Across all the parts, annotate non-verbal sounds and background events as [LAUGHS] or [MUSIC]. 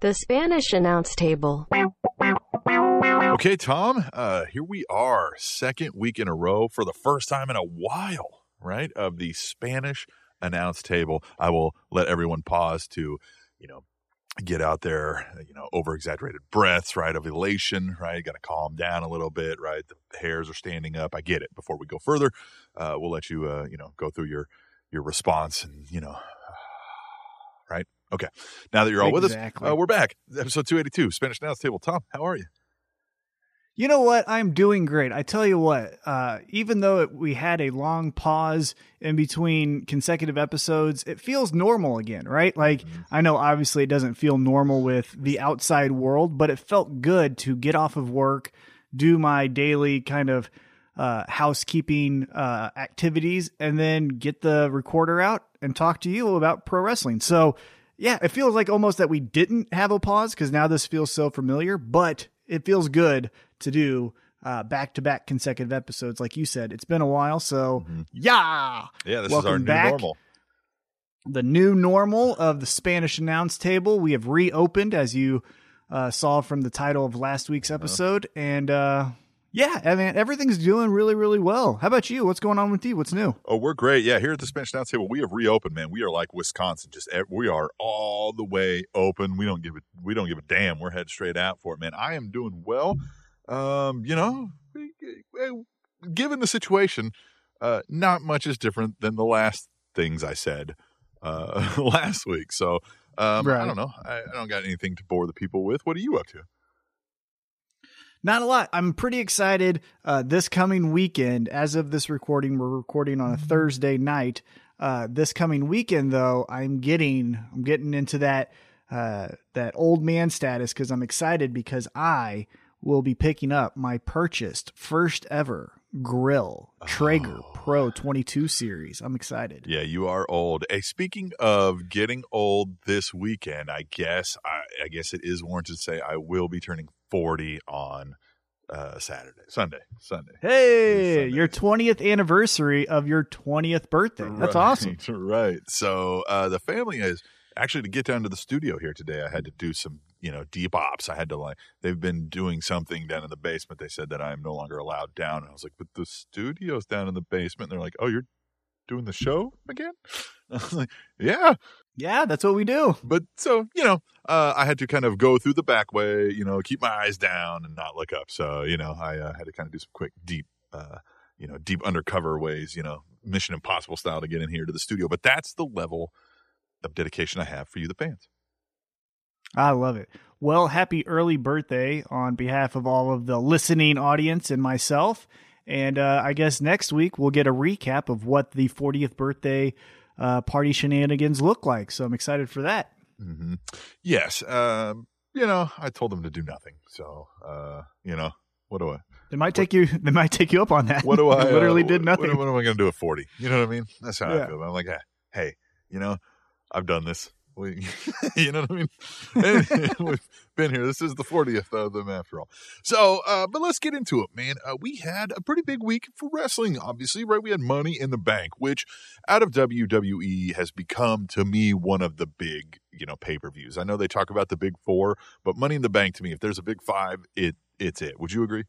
The Spanish announce table. Okay, Tom, uh, here we are, second week in a row for the first time in a while, right? Of the Spanish announce table. I will let everyone pause to, you know, get out there, you know, over exaggerated breaths, right? Of elation, right? Got to calm down a little bit, right? The hairs are standing up. I get it. Before we go further, uh, we'll let you, uh, you know, go through your your response and you know, [SIGHS] right? Okay. Now that you're all Exactly. with us, uh, we're back. Episode 282, Spanish Announce Table. Tom, how are you? You know what? I'm doing great. I tell you what, uh, even though it, we had a long pause in between consecutive episodes, it feels normal again, right? Like, I know obviously it doesn't feel normal with the outside world, but it felt good to get off of work, do my daily kind of uh, housekeeping uh, activities, and then get the recorder out and talk to you about pro wrestling. So, yeah, it feels like almost that we didn't have a pause because now this feels so familiar, but it feels good to do back to back consecutive episodes. Like you said, it's been a while. So, yeah. Yeah, this Welcome is our new back. normal. The new normal of the Spanish announce table. We have reopened, as you uh, saw from the title of last week's episode. And uh, yeah, I mean, everything's doing really, really well. How about you? What's going on with you? What's new? Oh, we're great. Yeah, here at the Spanish Announce Table, we have reopened, man. We are like Wisconsin. Just we are all the way open. We don't give it. We don't give a damn. We're head straight out for it, man. I am doing well. Um, you know, given the situation, uh, not much is different than the last things I said uh, [LAUGHS] last week. So um, I don't know. I, I don't got anything to bore the people with. What are you up to? Not a lot. I'm pretty excited. Uh, this coming weekend, as of this recording, we're recording on a Thursday night. Uh, this coming weekend, though, I'm getting I'm getting into that uh, that old man status because I'm excited because I will be picking up my purchased first ever grill Traeger Pro 22 series. I'm excited. Yeah, you are old. Hey, speaking of getting old this weekend, I guess I, I guess it is warranted to say I will be turning forty on uh, Saturday, Sunday, Sunday. Hey, Sunday. your 20th anniversary of your 20th birthday. That's Right, awesome. [LAUGHS] Right. So uh, the family is actually to get down to the studio here today. I had to do some, you know, deep ops. I had to like they've been doing something down in the basement. They said that I am no longer allowed down. And I was like, but the studio's down in the basement. And they're like, oh, you're doing the show again? [LAUGHS] I was like, yeah. Yeah, that's what we do. But so you know, uh, I had to kind of go through the back way. You know, keep my eyes down and not look up. So you know, I uh, had to kind of do some quick, deep, uh, you know, deep undercover ways. You know, Mission Impossible style to get in here to the studio. But that's the level of dedication I have for you, the fans. I love it. Well, happy early birthday on behalf of all of the listening audience and myself. And uh, I guess next week we'll get a recap of what the 40th birthday uh, party shenanigans look like. So I'm excited for that. hmm Yes. Um, you know, I told them to do nothing. So, uh, you know, what do I? They might take you. [LAUGHS] They might take you up on that. What do [LAUGHS] I? Literally uh, did nothing. What, am I going to do at forty? You know what I mean? That's how I feel. I'm like, hey, you know, I've done this. We, [LAUGHS] you know what I mean? [LAUGHS] And We've been here. This is the 40th of them after all. So, uh, but let's get into it, man. Uh, we had a pretty big week for wrestling, obviously, right? We had Money in the Bank, which out of WWE has become to me one of the big, you know, pay per views. I know they talk about the big four, but Money in the Bank to me, if there's a big five, it it's it. Would you agree?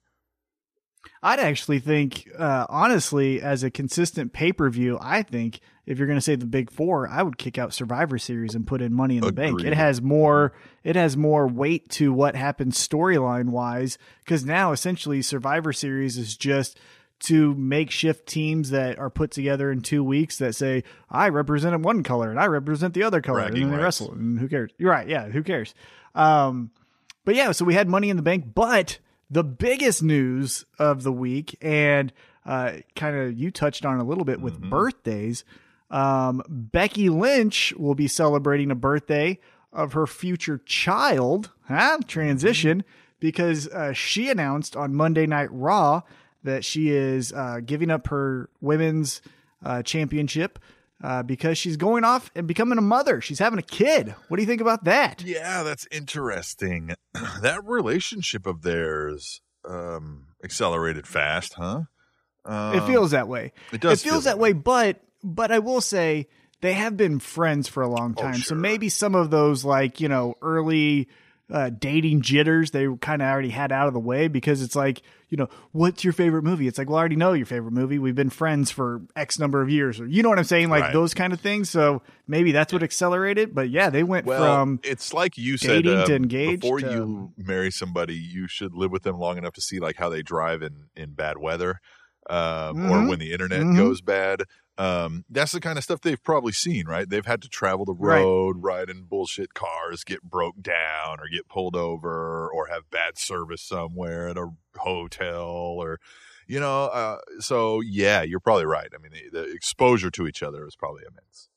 I'd actually think, uh, honestly, as a consistent pay per view, I think if you're going to say the big four, I would kick out Survivor Series and put in Money in the Bank. It has more, it has more weight to what happens storyline wise because now essentially Survivor Series is just to makeshift teams that are put together in two weeks that say I represented one color and I represent the other color Bragging and they rights. wrestle and who cares? You're right, yeah, who cares? Um, but yeah, so we had Money in the Bank, but the biggest news of the week, and uh, kind of you touched on a little bit with birthdays. Um, Becky Lynch will be celebrating a birthday of her future child, huh? Transition, because uh, she announced on Monday Night Raw that she is uh, giving up her women's uh, championship uh, because she's going off and becoming a mother. She's having a kid. What do you think about that? Yeah, that's interesting. [CLEARS THROAT] that relationship of theirs um accelerated fast, huh? Um, it feels that way. it does it feels feel that way, but but I will say they have been friends for a long Oh, time. So maybe some of those like, you know, early uh, dating jitters they kind of already had out of the way because it's like, you know, what's your favorite movie? It's like, well, I already know your favorite movie. We've been friends for X number of years, or you know what I'm saying, like Right. those kind of things. So maybe that's what accelerated. But yeah, they went Well, from it's like you said dating to um, engaged before to- you marry somebody, you should live with them long enough to see like how they drive in in bad weather, um, or Mhm. when the internet Mhm. goes bad. Um, that's the kind of stuff they've probably seen, right? They've had to travel the Right. road, ride in bullshit cars, get broke down, or get pulled over, or have bad service somewhere at a hotel, or you know. Uh, so yeah, you're probably right. I mean, the, the exposure to each other is probably immense.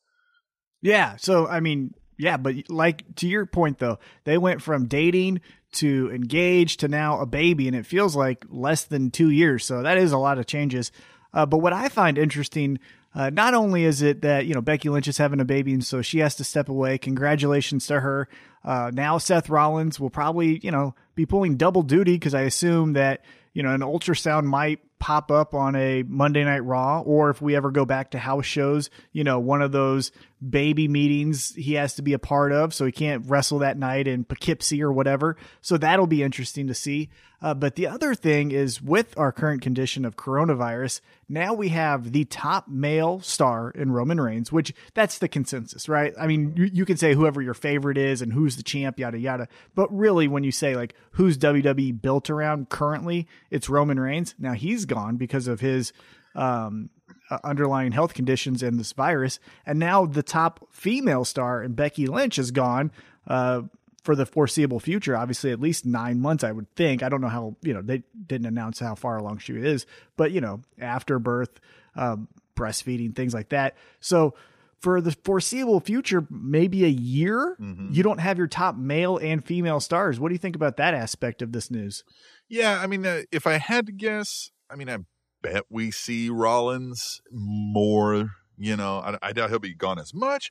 Yeah. So, I mean, yeah, but like to your point though, they went from dating to engaged to now a baby, and it feels like less than two years. So that is a lot of changes. Uh, but what I find interesting, uh, not only is it that you know Becky Lynch is having a baby, and so she has to step away. Congratulations to her. Uh, now Seth Rollins will probably you know be pulling double duty because I assume that you know an ultrasound might pop up on a Monday Night Raw, or if we ever go back to house shows, you know, one of those baby meetings he has to be a part of, so he can't wrestle that night in Poughkeepsie or whatever. So that'll be interesting to see. Uh, but the other thing is, with our current condition of coronavirus, now we have the top male star in Roman Reigns, which that's the consensus, right? I mean, you, you can say whoever your favorite is and who's the champ, yada yada. But really, when you say like who's WWE built around currently, it's Roman Reigns. Now he's gone because of his um, uh, underlying health conditions and this virus, and now the top female star and Becky Lynch is gone. Uh, for the foreseeable future, obviously at least nine months, I would think. I don't know how, you know, they didn't announce how far along she is, but, you know, after birth, um, breastfeeding, things like that. So for the foreseeable future, maybe a year, you don't have your top male and female stars. What do you think about that aspect of this news? Yeah, I mean, uh, if I had to guess, I mean, I bet we see Rollins more. You know, I, I doubt he'll be gone as much,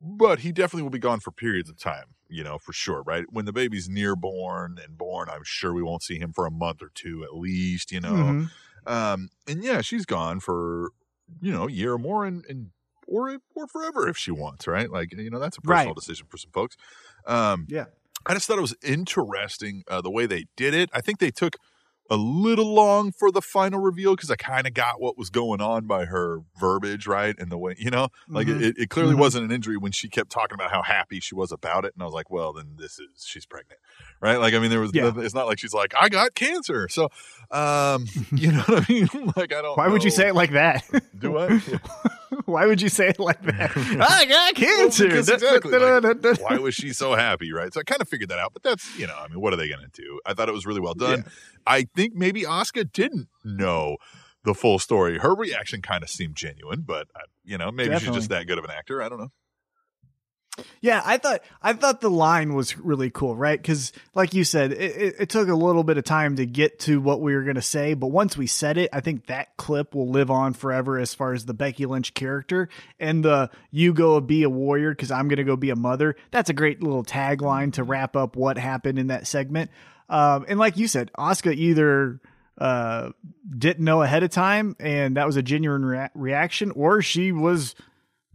but he definitely will be gone for periods of time. You know, for sure, right? When the baby's near born and born, I'm sure we won't see him for a month or two at least. You know, Mhm. um, and yeah, she's gone for you know a year or more, and and or or forever if she wants, right? Like you know, that's a personal Right. decision for some folks. Um, Yeah. I just thought it was interesting uh, the way they did it. I think they took a little long for the final reveal because I kind of got what was going on by her verbiage, right? And the way, you know, like Mhm. it, it clearly Mhm. wasn't an injury when she kept talking about how happy she was about it. And I was like, well, then this is, she's pregnant, right? Like, I mean, there was, Yeah. it's not like she's like, I got cancer. So, um, [LAUGHS] you know what I mean? [LAUGHS] like, I don't Why would you say it like that? Do I? [LAUGHS] [LAUGHS] Why would you say it like that? [LAUGHS] I got cancer. because exactly, Da-da-da-da-da. why was she so happy, right? So I kind of figured that out, but that's you know, I mean, what are they going to do? I thought it was really well done. I think maybe Asuka didn't know the full story. Her reaction kind of seemed genuine, but uh, you know, maybe she's just that good of an actor. I don't know. Yeah, I thought I thought the line was really cool, right? Because, like you said, it, it, took a little bit of time to get to what we were going to say, but once we said it, I think that clip will live on forever as far as the Becky Lynch character and the "you go be a warrior" because I'm going to go be a mother. That's a great little tagline to wrap up what happened in that segment. Um, and like you said, Asuka either uh, didn't know ahead of time, and that was a genuine rea- reaction, or she was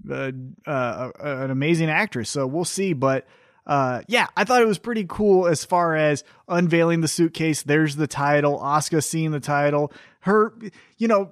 uh, uh, an amazing actress. So we'll see. But uh, yeah, I thought it was pretty cool as far as unveiling the suitcase. There's the title. Asuka seeing the title. Her, you know,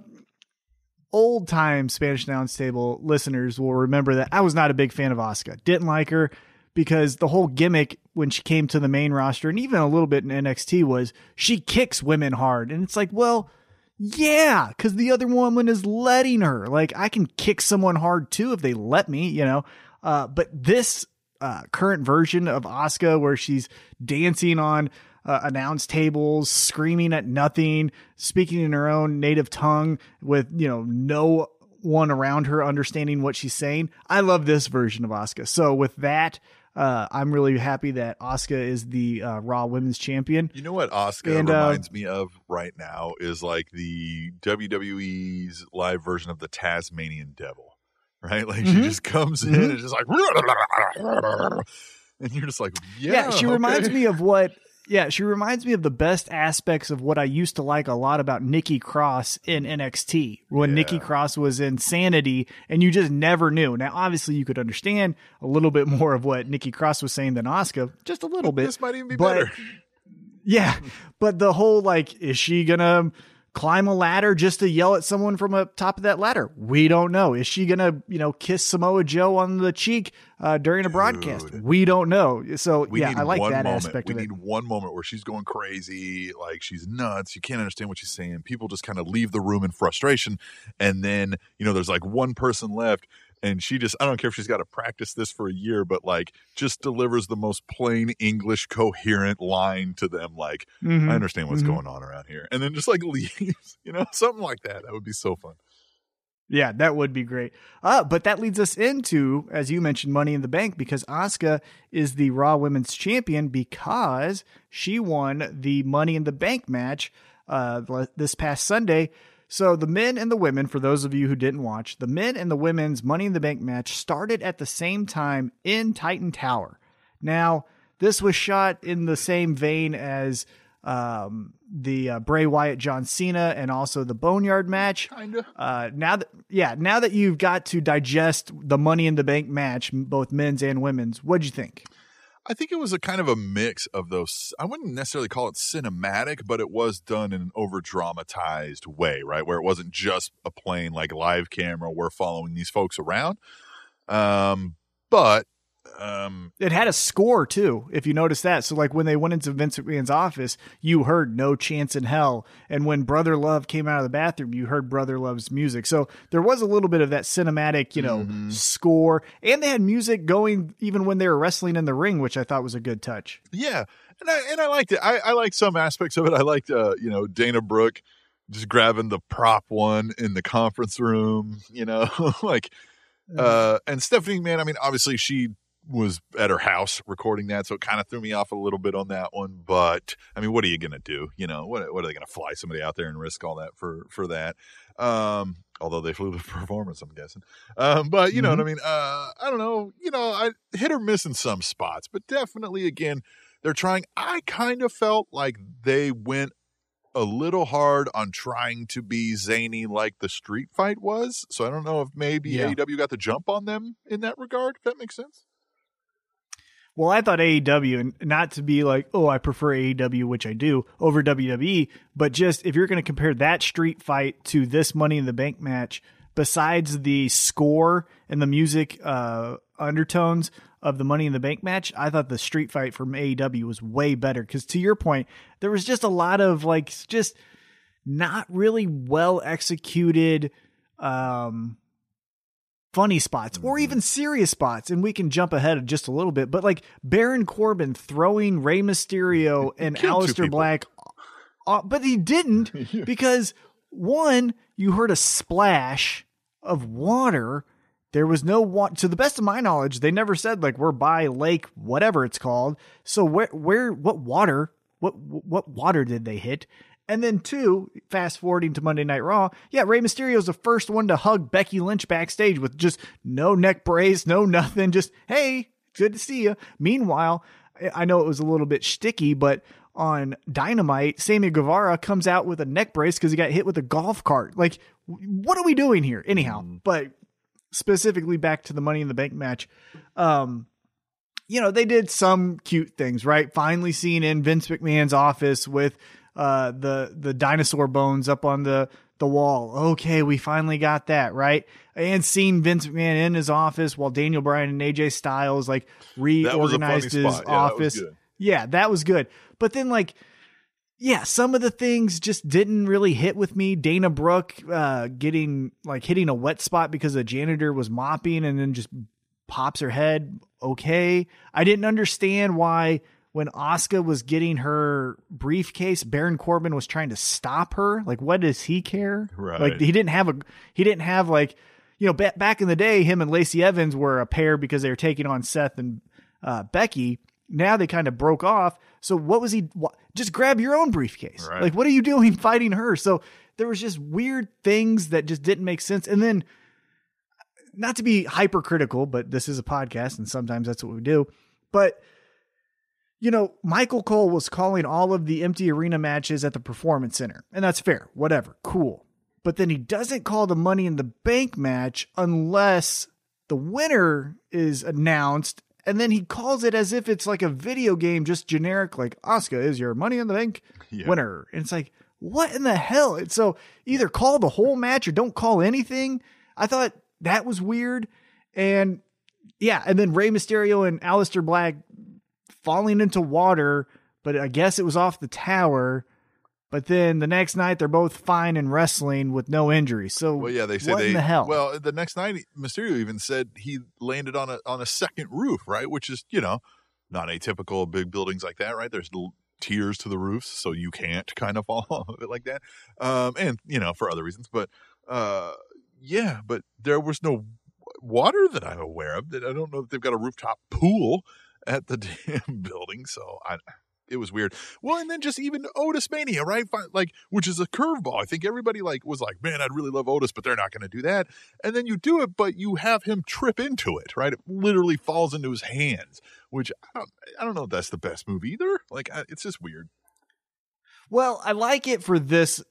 old time Spanish announce table listeners will remember that I was not a big fan of Asuka. Didn't like her because the whole gimmick when she came to the main roster and even a little bit in NXT was she kicks women hard. And it's like, well, yeah, because the other woman is letting her. Like, I can kick someone hard too if they let me, you know. Uh, but this uh, current version of Asuka, where she's dancing on uh, announce tables, screaming at nothing, speaking in her own native tongue with, you know, no one around her understanding what she's saying. I love this version of Asuka. So, with that, uh, I'm really happy that Asuka is the uh, Raw Women's Champion. You know what Asuka uh, reminds me of right now is like the WWE's live version of the Tasmanian Devil, right? Like she Mhm. just comes in Mhm. and just like, [LAUGHS] and you're just like, yeah, Yeah, she reminds me of what yeah, she reminds me of the best aspects of what I used to like a lot about Nikki Cross in NXT when Yeah. Nikki Cross was in Sanity, and you just never knew. Now, obviously, you could understand a little bit more of what Nikki Cross was saying than Asuka, just a little bit. This might even be but- better. [LAUGHS] Yeah, but the whole like, is she gonna climb a ladder just to yell at someone from a top of that ladder? We don't know. Is she gonna, you know, kiss Samoa Joe on the cheek uh, during a broadcast? We don't know. So We yeah, I like that moment. aspect we of it. need one moment where she's going crazy, like she's nuts. You can't understand what she's saying. People just kind of leave the room in frustration, and then you know there's like one person left, and she just I don't care if she's got to practice this for a year, but like just delivers the most plain English, coherent line to them, like Mhm. I understand what's Mhm. going on around here, and then just like [LAUGHS] leaves, you know, something like that. That would be so fun. Yeah, that would be great. Uh, but that leads us into, as you mentioned, Money in the Bank because Asuka is the Raw Women's Champion because she won the Money in the Bank match uh, this past Sunday. So the men and the women, for those of you who didn't watch, the men and the women's Money in the Bank match started at the same time in Titan Tower. Now, this was shot in the same vein as um, the uh, Bray Wyatt John Cena and also the Boneyard match. Kinda. Uh, now that yeah, now that you've got to digest the Money in the Bank match, both men's and women's, what'd you think? I think it was a kind of a mix of those. I wouldn't necessarily call it cinematic, but it was done in an over dramatized way, right? Where it wasn't just a plain like live camera. We're following these folks around. Um, but um, It had a score too, if you notice that. So like when they went into Vince McMahon's office, you heard "No Chance in Hell," and when Brother Love came out of the bathroom, you heard Brother Love's music. So there was a little bit of that cinematic, you know, score, and they had music going even when they were wrestling in the ring, which I thought was a good touch. yeah, and I and I liked it. I, I liked some aspects of it. I liked, uh, you know, Dana Brooke just grabbing the prop one in the conference room. You know, [LAUGHS] like uh and stephanie man i mean obviously she was at her house recording that so it kind of threw me off a little bit on that one but i mean what are you gonna do you know what, what are they gonna fly somebody out there and risk all that for for that um although they flew the [LAUGHS] performance i'm guessing um but you know what i mean uh i don't know you know i hit or miss in some spots but definitely again they're trying i kind of felt like they went a little hard on trying to be zany like the street fight was. So I don't know if maybe Yeah. AEW got the jump on them in that regard, if that makes sense. Well, I thought AEW, and not to be like, oh, I prefer AEW, which I do, over WWE, but just if you're going to compare that street fight to this Money in the Bank match, besides the score and the music uh, undertones of the Money in the Bank match, I thought the street fight from AEW was way better. Because to your point, there was just a lot of like, just not really well executed. Um, funny spots or even serious spots. And we can jump ahead just a little bit, but like Baron Corbin throwing Rey Mysterio and Aleister. Black. Uh, but he didn't [LAUGHS] because one, you heard a splash of water. There was no water. To the best of my knowledge, they never said like we're by lake, whatever it's called. So where, where, what water, what, what water did they hit? And then two, fast forwarding to Monday Night Raw, yeah, Rey Mysterio's the first one to hug Becky Lynch backstage with just no neck brace, no nothing, just hey, good to see you. Meanwhile, I- know it was a little bit sticky, but on Dynamite, Sammy Guevara comes out with a neck brace because he got hit with a golf cart. Like, what are we doing here? Anyhow, but specifically back to the Money in the Bank match, um, you know, they did some cute things, right? Finally seen in Vince McMahon's office with uh the the dinosaur bones up on the the wall. Okay, we finally got that, right? And seen Vince McMahon in his office while Daniel Bryan and AJ Styles like That was a funny reorganized his spot. Yeah, that office. Yeah, that was good. But then like yeah, some of the things just didn't really hit with me. Dana Brooke uh, getting like hitting a wet spot because the janitor was mopping and then just pops her head. Okay. I didn't understand why when Asuka was getting her briefcase, Baron Corbin was trying to stop her. Like, what does he care? Right. Like, he didn't have a, he didn't have like, you know, ba- back in the day, him and Lacey Evans were a pair because they were taking on Seth and uh, Becky. Now they kind of broke off. So what was he? Wh- just grab your own briefcase. Right. Like, what are you doing [LAUGHS] fighting her? So there was just weird things that just didn't make sense. And then, not to be hypercritical, but this is a podcast, and sometimes that's what we do. But you know, Michael Cole was calling all of the empty arena matches at the Performance Center, and that's fair, whatever, cool. But then he doesn't call the Money in the Bank match unless the winner is announced, and then he calls it as if it's like a video game, just generic, like Asuka is your Money in the Bank Yeah. winner. And it's like, what in the hell? And so either call the whole match or don't call anything. I thought that was weird. And yeah, and then Rey Mysterio and Aleister Black falling into water, but I guess it was off the tower. But then the next night they're both fine and wrestling with no injuries. So Well, yeah, they said what they. in the hell? Well, the next night, Mysterio even said he landed on a on a second roof, right? Which is you know not atypical of big buildings like that, right? There's little tiers to the roofs, so you can't kind of [LAUGHS] fall off of it like that, um, and you know for other reasons. But uh, yeah, but there was no water that I'm aware of. That I don't know if they've got a rooftop pool at the [LAUGHS] damn building, so I. It was weird. Well, and then just even Otis Mania, right? Like, which is a curveball. I think everybody like was like, "Man, I'd really love Otis, but they're not going to do that." And then you do it, but you have him trip into it, right? It literally falls into his hands, which I don't, I don't know if that's the best move either. Like, it's just weird. Well, I like it for this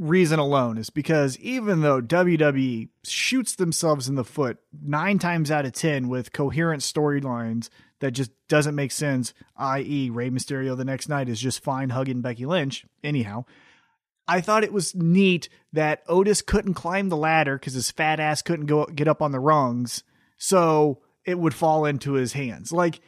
reason alone is because even though WWE shoots themselves in the foot nine times out of 10 with coherent storylines that just doesn't make sense, i.e., Rey Mysterio the next night is just fine hugging Becky Lynch, anyhow. I thought it was neat that Otis couldn't climb the ladder because his fat ass couldn't go get up on the rungs, so it would fall into his hands. Like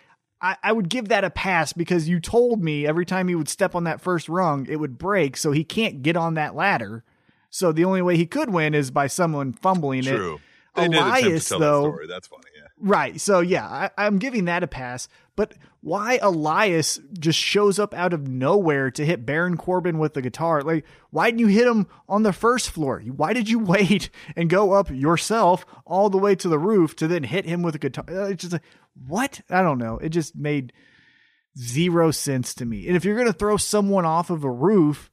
I, I would give that a pass because you told me every time he would step on that first rung, it would break, so he can't get on that ladder. So the only way he could win is by someone fumbling it. True. They to Elias, though, that story. That's funny. Yeah. Right. So yeah, I, I'm giving that a pass. But why Elias just shows up out of nowhere to hit Baron Corbin with the guitar? Like, why didn't you hit him on the first floor? Why did you [LAUGHS] wait and go up yourself all the way to the roof to then hit him with a guitar? Uh, It's just like, what? I don't know. It just made zero sense to me. And if you're going to throw someone off of a roof,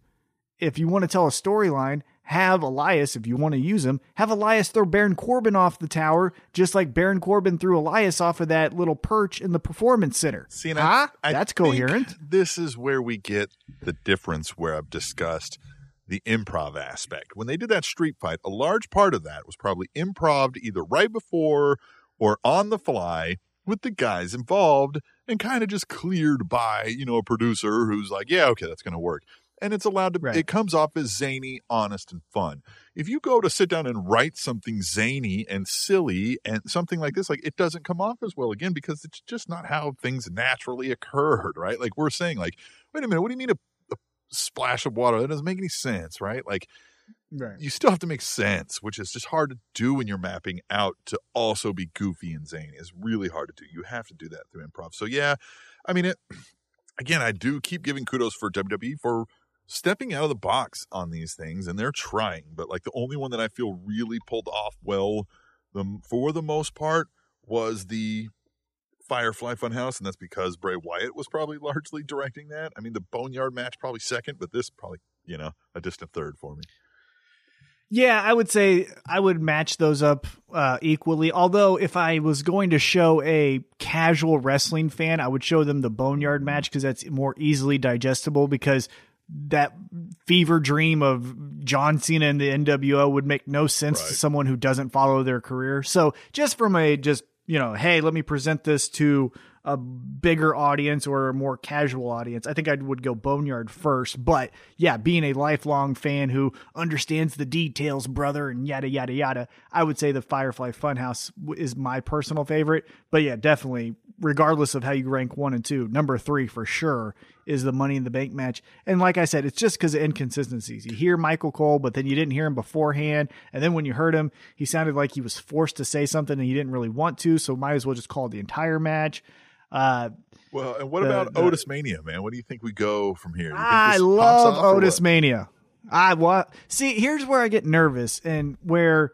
if you want to tell a storyline, have Elias, if you want to use him, have Elias throw Baron Corbin off the tower, just like Baron Corbin threw Elias off of that little perch in the performance center. See, and huh? I, I That's think coherent. This is where we get the difference where I've discussed the improv aspect. When they did that street fight, a large part of that was probably improv either right before or on the fly with the guys involved and kind of just cleared by, you know, a producer who's like, yeah, okay, that's going to work. And it's allowed to, Right. it comes off as zany, honest, and fun. If you go to sit down and write something zany and silly and something like this, like it doesn't come off as well again because it's just not how things naturally occurred, right? Like we're saying, like, wait a minute, what do you mean a, a splash of water? That doesn't make any sense, right? Like Right. you still have to make sense, which is just hard to do when you're mapping out to also be goofy and zany. It's really hard to do. You have to do that through improv. So yeah, I mean it [CLEARS THROAT] again, I do keep giving kudos for WWE for stepping out of the box on these things and they're trying, but like the only one that I feel really pulled off well the for the most part was the Firefly Funhouse, and that's because Bray Wyatt was probably [LAUGHS] largely directing that. I mean, the Boneyard match probably second, but this probably, you know, a distant third for me. Yeah, I would say I would match those up uh, equally. Although, if I was going to show a casual wrestling fan, I would show them the Boneyard match because that's more easily digestible. Because that fever dream of John Cena and the NWO would make no sense to someone who doesn't follow their career. So, just from a just you know, hey, let me present this to a bigger audience or a more casual audience. I think I would go Boneyard first, but yeah, being a lifelong fan who understands the details, brother, and yada yada yada, I would say the Firefly Funhouse is my personal favorite. But yeah, definitely, regardless of how you rank one and two, number three for sure is the Money in the Bank match. And like I said, it's just because of inconsistencies. You hear Michael Cole, but then you didn't hear him beforehand, and then when you heard him, he sounded like he was forced to say something and he didn't really want to. So might as well just call it the entire match. Uh, Well, and what The- about the- Otis Mania, man? What do you think we go from here? Do you think I love Otis? Mania. I what? See, here's where I get nervous and where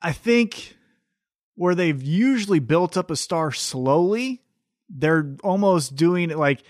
I think where they've usually built up a star slowly, they're almost doing it like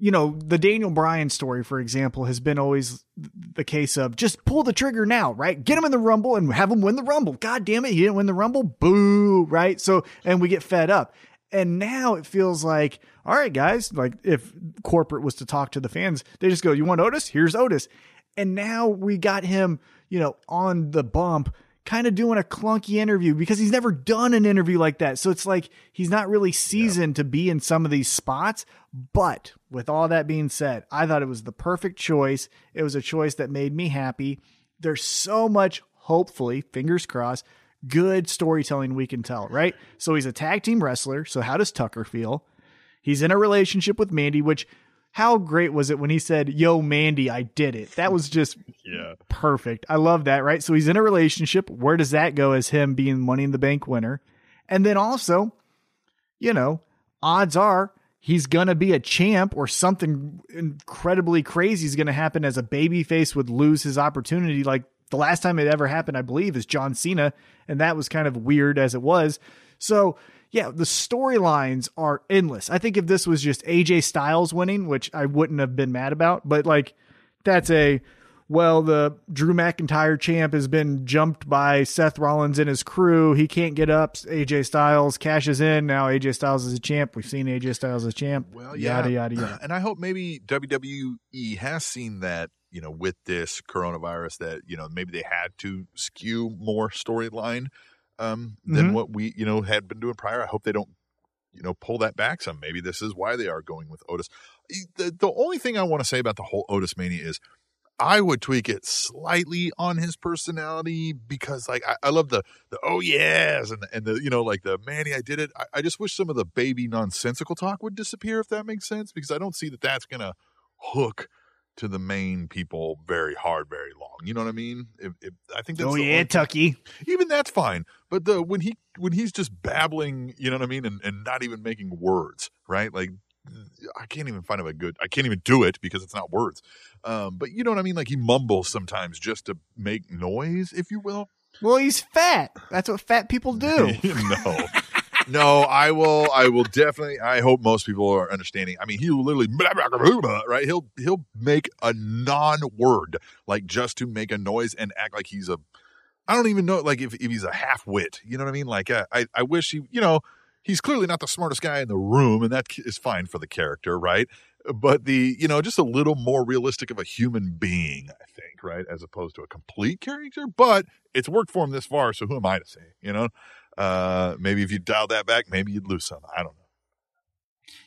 you know, the Daniel Bryan story, for example, has been always the case of just pull the trigger now, right? Get him in the Rumble and have him win the Rumble. God damn it, he didn't win the Rumble. Boo, right? So, and we get fed up. And now it feels like, all right, guys, like if corporate was to talk to the fans, they just go, You want Otis? Here's Otis. And now we got him, you know, on the bump, kind of doing a clunky interview because he's never done an interview like that. So it's like he's not really seasoned to be in some of these spots. But with all that being said, I thought it was the perfect choice. It was a choice that made me happy. There's so much, hopefully, fingers crossed, good storytelling we can tell, right? So he's a tag team wrestler. So how does Tucker feel? He's in a relationship with Mandy, which how great was it when he said, Yo, Mandy, I did it? That was just Yeah. perfect. I love that, right? So he's in a relationship. Where does that go as him being Money in the Bank winner? And then also, you know, odds are he's going to be a champ or something incredibly crazy is going to happen as a babyface would lose his opportunity. Like the last time it ever happened, I believe, is John Cena. And that was kind of weird as it was. So, yeah, the storylines are endless. I think if this was just AJ Styles winning, which I wouldn't have been mad about, but like that's a well, the Drew McIntyre champ has been jumped by Seth Rollins and his crew. He can't get up. AJ Styles cashes in. Now AJ Styles is a champ. We've seen AJ Styles as a champ. Well, yeah. Yada, yada, yada. [CLEARS THROAT] And I hope maybe WWE has seen that, you know, with this coronavirus that, you know, maybe they had to skew more storyline um, than Mhm. what we, you know, had been doing prior. I hope they don't, you know, pull that back some. Maybe this is why they are going with Otis. The, the only thing I want to say about the whole Otis mania is I would tweak it slightly on his personality because like I, I love the the oh yes and the, and the you know like the Mandy I did it. I, I just wish some of the baby nonsensical talk would disappear if that makes sense because I don't see that that's gonna hook to the main people very hard very long. You know what I mean? If, if, I think that's Oh yeah, Tucky. even that's fine. But the when he when he's just babbling, you know what I mean, and, and not even making words, right? Like I can't even find him a good. I can't even do it because it's not words. Um, but you know what I mean? Like he mumbles sometimes just to make noise, if you will. Well, he's fat. That's what fat people [LAUGHS] do. no. No, I will. I will definitely. I hope most people are understanding. I mean, he will literally, right? He'll he'll make a non-word, like just to make a noise and act like he's a. I don't even know, like if, if he's a half wit. You know what I mean? Like uh, I I wish he, you know, he's clearly not the smartest guy in the room, and that is fine for the character, right? But the you know just a little more realistic of a human being, I think, right, as opposed to a complete character. But it's worked for him this far, so who am I to say? You know, uh, maybe if you dial that back, maybe you'd lose some. I don't know.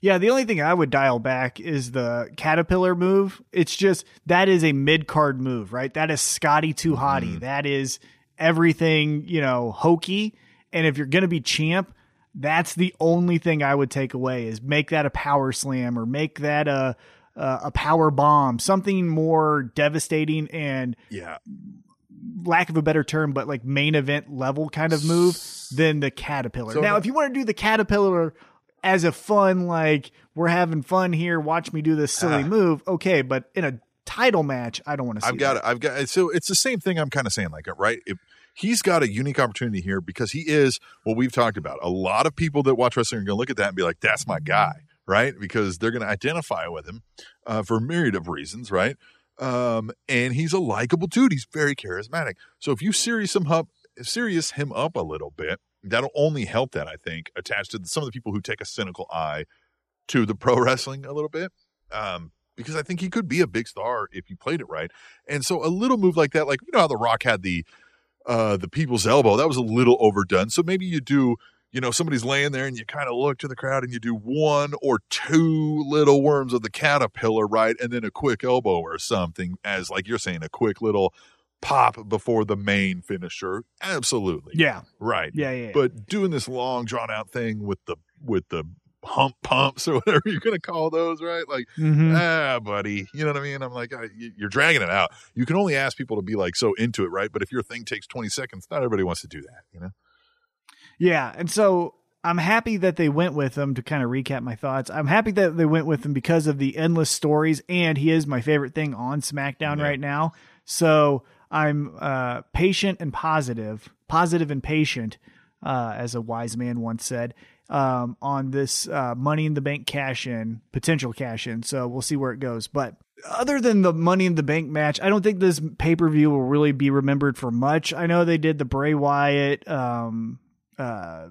Yeah, the only thing I would dial back is the caterpillar move. It's just that is a mid card move, right? That is Scotty 2 Hotty. Mhm. That is everything, you know, hokey. And if you're gonna be champ, that's the only thing I would take away is make that a power slam or make that a a, a power bomb, something more devastating and Yeah, lack of a better term, but like main event level kind of move than the caterpillar. So now, if you want to do the caterpillar as a fun, like we're having fun here, watch me do this silly Ah. move, okay, but in a title match, I don't want to see I've got that. it. I've got so it's the same thing. I'm kind of saying like right. If he's got a unique opportunity here because he is what we've talked about. A lot of people that watch wrestling are going to look at that and be like, "That's my guy," right? Because they're going to identify with him uh, for a myriad of reasons, right? Um, and he's a likable dude. He's very charismatic. So if you serious him up, serious him up a little bit, that'll only help that I think attached to some of the people who take a cynical eye to the [LAUGHS] pro wrestling a little bit. Um, because I think he could be a big star if you played it right. And so a little move like that, like you know how The Rock had the uh the people's elbow, that was a little overdone. So maybe you do, you know, somebody's laying there and you kind of look to the crowd and you do one or two little worms of the caterpillar, right? And then a quick elbow or something, as like you're saying, a quick little pop before the main finisher. Absolutely. yeah, Right. yeah, yeah. yeah. But doing this long drawn out thing with the with the hump pumps [LAUGHS] or whatever you're gonna call those, right? Like Mhm. ah, buddy. You know what I mean? I'm like, ah, you're dragging it out. You can only ask people to be like so into it, right? But if your thing takes 20 seconds, not everybody wants to do that, you know? Yeah, and so I'm happy that they went with him to kind of recap my thoughts. I'm happy that they went with him because of the endless stories, and he is my favorite thing on SmackDown Yeah. right now. So I'm uh, patient and positive, positive and patient, uh, as a wise man once said, um, on this uh, Money in the Bank cash in, potential cash in. So we'll see where it goes. But other than the Money in the Bank match, I don't think this pay per view will really be remembered for much. I know they did the Bray Wyatt. Um, uh,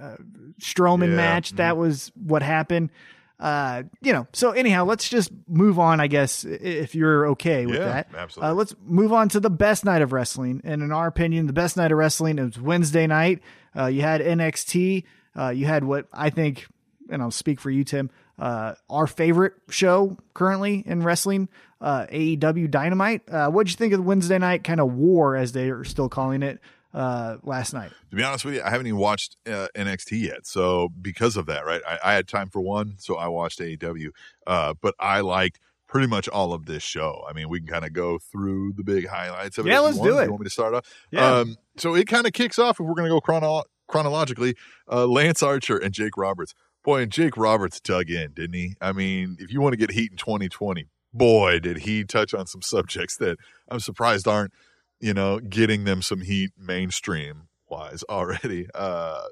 uh, Strowman Yeah, match. mhm. That was what happened. Uh, you know. So anyhow, let's just move on. I guess if you're okay with Yeah, that. absolutely. Uh, let's move on to the best night of wrestling. And in our opinion, the best night of wrestling is Wednesday night. Uh, you had NXT. Uh, you had what I think, and I'll speak for you, Tim. Uh, our favorite show currently in wrestling, uh, AEW Dynamite. Uh, what'd you think of the Wednesday night kind of war, as they are still calling it, uh, last night? To be honest with you, I haven't even watched uh, NXT yet. So because of that, right, I, I had time for one, so I watched AEW. Uh, but I liked pretty much all of this show. I mean, we can kind of go through the big highlights of it. Yeah, let's want. do it. You want me to start off? Yeah. Um, so it kind of kicks off if we're going to go chrono- chronologically. Uh, Lance Archer and Jake Roberts. Boy, and Jake Roberts dug in, didn't he? I mean, if you want to get heat in 2020, boy, did he touch on some [LAUGHS] subjects that I'm surprised aren't, you know, getting them some heat mainstream wise already. [LAUGHS] Uh,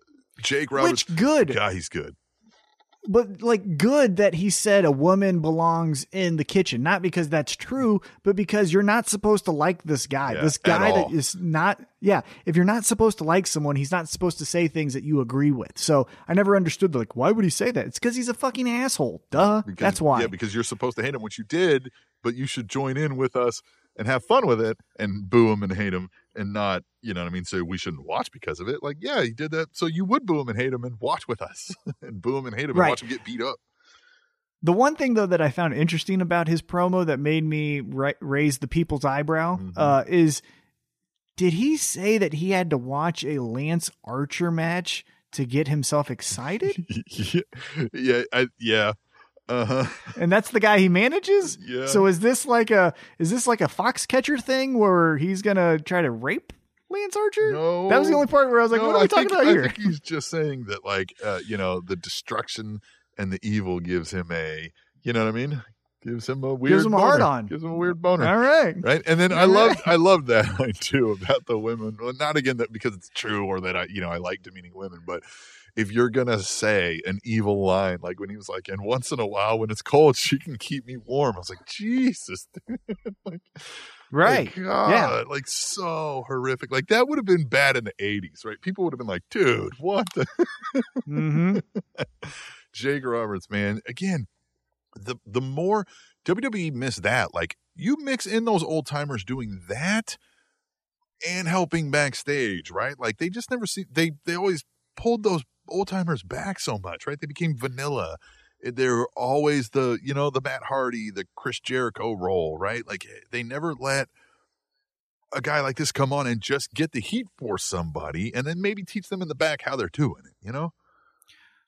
Jake Roberts, Which good, God, he's good. but like good that he said a woman belongs in the kitchen. Not because that's true, but because you're not supposed to like this guy. Yeah, this guy that is not. Yeah, if you're not supposed to like someone, he's not supposed to say things that you agree with. So I never understood. Like, why would he say that? It's because he's a fucking asshole. Duh. Because, that's why. Yeah, because you're supposed to hate him, which you did, but you should join in with us and have fun with it and boo him and hate him and not, you know what I mean, say we shouldn't watch because of it. Like, yeah, he did that. So you would boo him and hate him and watch with us [LAUGHS] and boo him and hate him Right. and watch him get beat up. The one thing though that I found interesting about his promo that made me ra- raise the people's eyebrow Mhm. uh, is, did he say that he had to watch a Lance Archer match to get himself excited? yeah, [LAUGHS] yeah, I, yeah. Uh huh. and that's the guy he manages. Yeah. So is this like a is this like a Foxcatcher thing where he's gonna try to rape Lance Archer? No. that was the only part where I was like, No, what are we I talking think, about I here? think he's just saying that, like, uh, you know, the destruction and the evil gives him a, you know what I mean? Gives him a weird gives him a hard-on. Gives him a weird boner. All right. right? And then I All loved I loved that [LAUGHS] line too about the women. Well, not again that because it's true or that I you know I like demeaning women, but if you're gonna say an evil line like when he was like, and once in a while when it's cold, she can keep me warm. I was like, Jesus, [LAUGHS] like, Right. like, God, Yeah. like so horrific. Like that would have been bad in the '80s, right? People would have been like, dude, what the hmm [LAUGHS] Jake Roberts, man. Again, the the more WWE missed that, like you mix in those old timers doing that and helping backstage, right? Like they just never see they they always pulled those old timers back so much, right? They became vanilla. They're always the you know the Matt Hardy, the Chris Jericho role, right? Like they never let a guy like this come on and just get the heat for somebody, and then maybe teach them in the back how they're doing it. You know?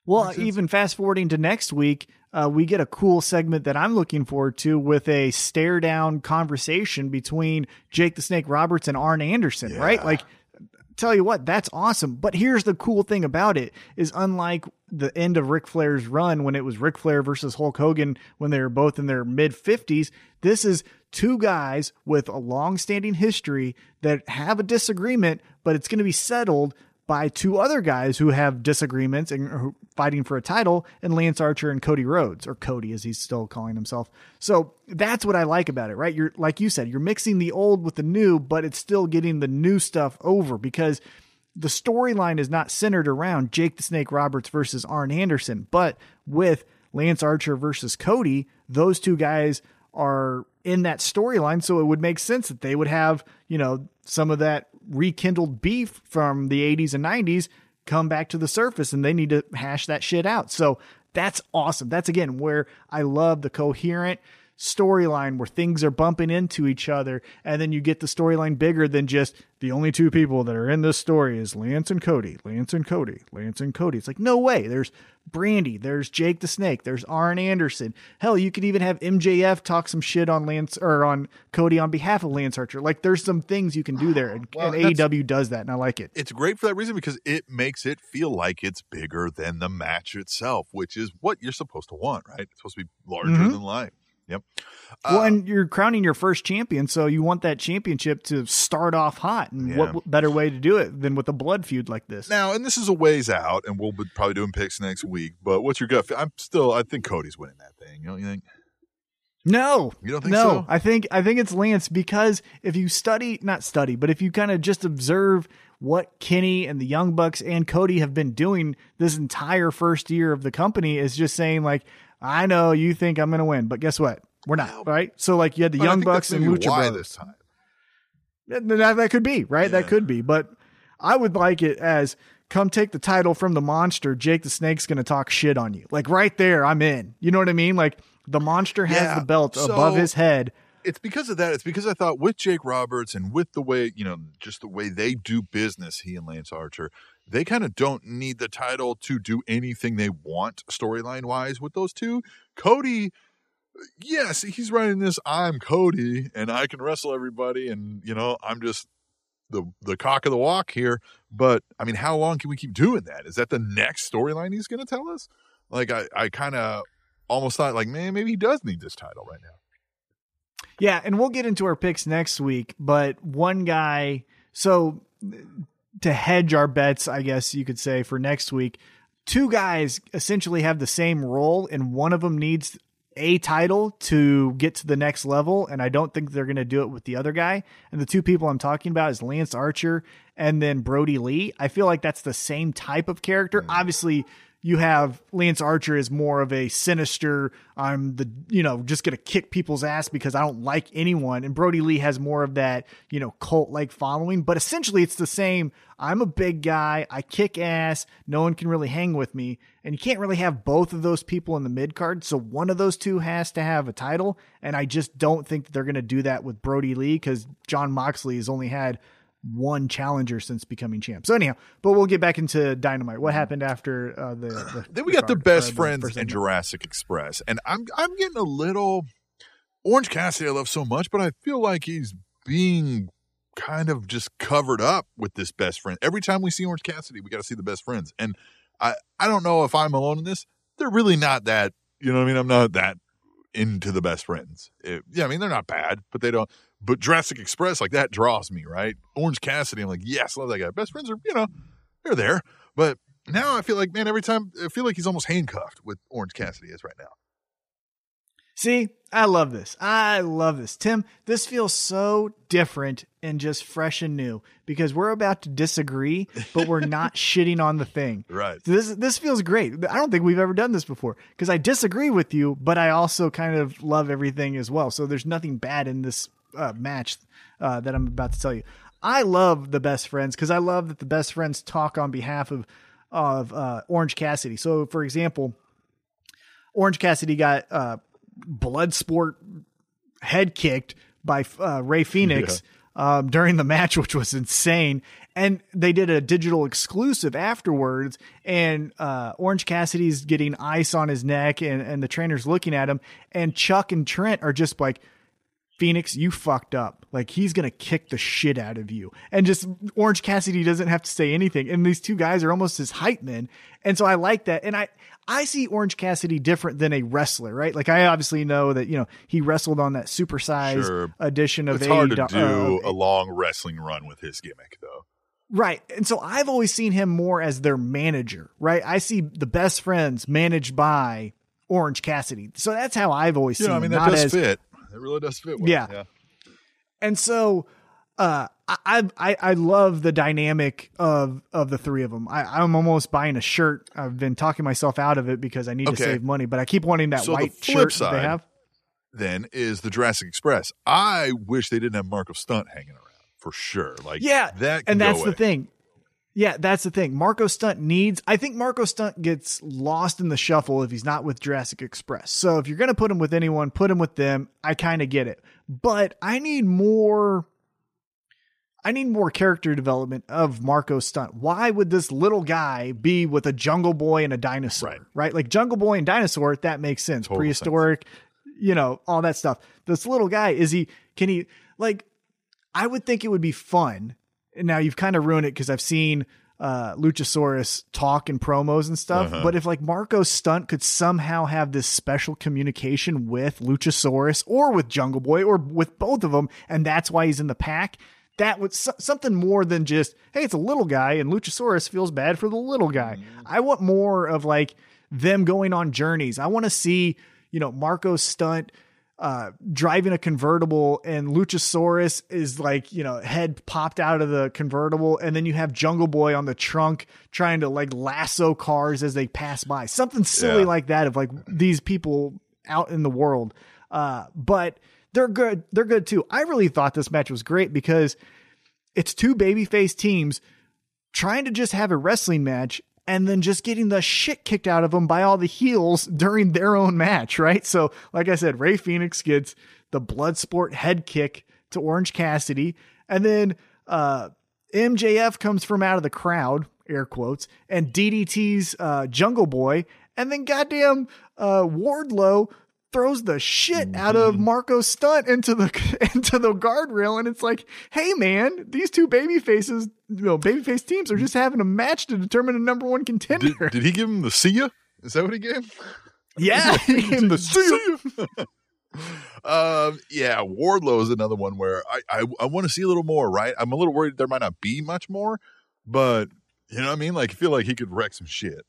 Well, even fast forwarding to next week, uh, we get a cool segment that I'm looking forward to with a stare down conversation between Jake the Snake Roberts and Arn Anderson, right? Like, tell you what, that's awesome. But here's the cool thing about it is unlike the end of Ric Flair's run when it was Ric Flair versus Hulk Hogan when they were both in their mid 50s, this is two guys with a long standing history that have a disagreement, but it's going to be settled by two other guys who have disagreements and are fighting for a title, and Lance Archer and Cody Rhodes, or Cody as he's still calling himself. So that's what I like about it, right? You're like you said, you're mixing the old with the new, but it's still getting the new stuff over because the storyline is not centered around Jake the Snake Roberts versus Arn Anderson, but with Lance Archer versus Cody, those two guys are in that storyline. So it would make sense that they would have, you know, some of that rekindled beef from the 80s and 90s come back to the surface and they need to hash that shit out. So that's awesome. That's again where I love the coherent storyline where things are bumping into each other and then you get the storyline bigger than just the only two people that are in this story is Lance and Cody, Lance and Cody, Lance and Cody. It's like no way. There's Brandi, there's Jake the Snake, there's Arn Anderson. Hell, you could even have MJF talk some shit on Lance or on Cody on behalf of Lance Archer. Like there's some things you can do there and, Well, and AEW does that and I like it. it's great for that reason because it makes it feel like it's bigger than the match itself, which is what you're supposed to want, right? It's supposed to be larger Mhm. than life. Yep. Well, Uh, and you're crowning your first champion, so you want that championship to start off hot. And Yeah. what better way to do it than with a blood feud like this? now, and this is a ways out, and we'll be probably doing picks next week. But what's your gut? feel? I'm still. I think Cody's winning that thing. You know, you think? No, You don't think no. so? I think I think it's Lance because if you study, not study, but if you kind of just observe what Kenny and the Young Bucks and Cody have been doing this entire first year of the company is just saying like, I know you think I'm going to win, but guess what? We're not, right? So like you had the But Young Bucks and Lucha Brothers. this time. That, that, that could be, right? Yeah. That could be. But I would like it as come take the title from the monster. Jake the Snake's going to talk shit on you. Like right there, I'm in. You know what I mean? Like the monster has Yeah, the belt so- above his head. it's because of that. It's because I thought with Jake Roberts and with the way, you know, just the way they do business, he and Lance Archer, they kind of don't need the title to do anything they want storyline wise with those two. Cody, yes, he's writing this. I'm Cody and I can wrestle everybody. And, you know, I'm just the, the cock of the walk here. But I mean, how long can we keep doing that? Is that the next storyline he's going to tell us? Like, I, I kind of almost thought, like, man, maybe he does need this title right now. Yeah, and we'll get into our picks next week, but one guy so to hedge our bets, I guess you could say for next week, two guys essentially have the same role and one of them needs a title to get to the next level and I don't think they're going to do it with the other guy. And the two people I'm talking about is Lance Archer and then Brodie Lee. I feel like that's the same type of character. Mm. Obviously, you have Lance Archer is more of a sinister, I'm the, you know, just going to kick people's ass because I don't like anyone. And Brodie Lee has more of that, you know, cult like following. But essentially, it's the same. I'm a big guy. I kick ass. No one can really hang with me. And you can't really have both of those people in the mid card. So one of those two has to have a title. And I just don't think that they're going to do that with Brodie Lee because Jon Moxley has only had one challenger since becoming champ. So anyhow, but we'll get back into Dynamite. What happened after uh, the, the [SIGHS] Then we got the best uh, friends and? Jurassic Express, and I'm I'm getting a little Orange Cassidy. I love so much, but I feel like he's being kind of just covered up with this best friend. Every time we see Orange Cassidy, we got to see the best friends, and I I don't know if I'm alone in this. They're really not that. You know what I mean? I'm not that into the best friends. It- yeah, I mean they're not bad, but they don't. But Jurassic Express like that draws me, right? Orange Cassidy, I'm like, yes, love that guy. Best friends are, you know, they're there, but now I feel like, man, every time I feel like he's almost handcuffed with Orange Cassidy is right now. See, I love this. I love this. Tim, this feels so different and just fresh and new because we're about to disagree, but we're not [LAUGHS] shitting on the thing. Right. So this this feels great. I don't think we've ever done this before because I disagree with you, but I also kind of love everything as well. So there's nothing bad in this uh, match uh, that I'm about to tell you. I love the best friends because I love that the best friends talk on behalf of of uh, Orange Cassidy. So, for example, Orange Cassidy got uh, blood sport head kicked by uh, Rey Fénix um, during the match, which was insane. And they did a digital exclusive afterwards, and uh, Orange Cassidy's getting ice on his neck, and, and the trainer's looking at him, and Chuck and Trent are just like, Phoenix, you fucked up. Like he's gonna kick the shit out of you. And just Orange Cassidy doesn't have to say anything. And these two guys are almost his hype men. And so I like that. And I I see Orange Cassidy different than a wrestler, right? Like I obviously know that, you know, he wrestled on that supersized Sure. edition of It's hard to do uh, a long wrestling run with his gimmick, though. Right. And so I've always seen him more as their manager, right? I see the best friends managed by Orange Cassidy. So that's how I've always Yeah, seen I mean that not does as fit. It really does fit. Well. Yeah. And so, uh, I, I, I love the dynamic of, of the three of them. I, I'm almost buying a shirt. I've been talking myself out of it because I need Okay. to save money, but I keep wanting that So white shirt that side- they have. Then is the Jurassic Express. I wish they didn't have Marko Stunt hanging around for sure. Like Yeah. that, can and that's the thing. Yeah, that's the thing. Marko Stunt needs. I think Marko Stunt gets lost in the shuffle if he's not with Jurassic Express. So if you're going to put him with anyone, put him with them. I kind of get it, but I need more. I need more character development of Marko Stunt. Why would this little guy be with a Jungle Boy and a dinosaur? Right. Right, like Jungle Boy and dinosaur. That makes sense. Total Prehistoric, you know, all that stuff. This little guy is he? Can he like? I would think it would be fun. And now you've kind of ruined it because I've seen uh, Luchasaurus talk in promos and stuff. Uh-huh. But if like Marko Stunt could somehow have this special communication with Luchasaurus or with Jungle Boy or with both of them, and that's why he's in the pack, that would so- something more than just hey, it's a little guy and Luchasaurus feels bad for the little guy. I want more of like them going on journeys. I want to see you know Marko Stunt uh, driving a convertible and Luchasaurus is like, you know, head popped out of the convertible. And then you have Jungle Boy on the trunk trying to like lasso cars as they pass by. Something silly Yeah. like that of like these people out in the world. Uh, but they're good. They're good too. I really thought this match was great because it's two babyface teams trying to just have a wrestling match and then just getting the shit kicked out of them by all the heels during their own match, right? So, like I said, Rey Fénix gets the blood sport head kick to Orange Cassidy, and then uh, MJF comes from out of the crowd, air quotes, and DDT's uh, Jungle Boy, and then goddamn uh, Wardlow throws the shit out of Marko Stunt into the [LAUGHS] into the guardrail, and it's like, hey man, these two baby faces, you know, babyface teams are just having a match to determine a number one contender. did he give him the see ya? Is that what he gave? [LAUGHS] him? yeah, In the see ya. [LAUGHS] um, yeah, Wardlow is another one where I I, I want to see a little more. Right, I'm a little worried there might not be much more, but you know what I mean. Like, I feel like he could wreck some shit.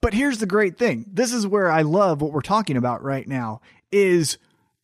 But here's the great thing. This is where I love what we're talking about right now is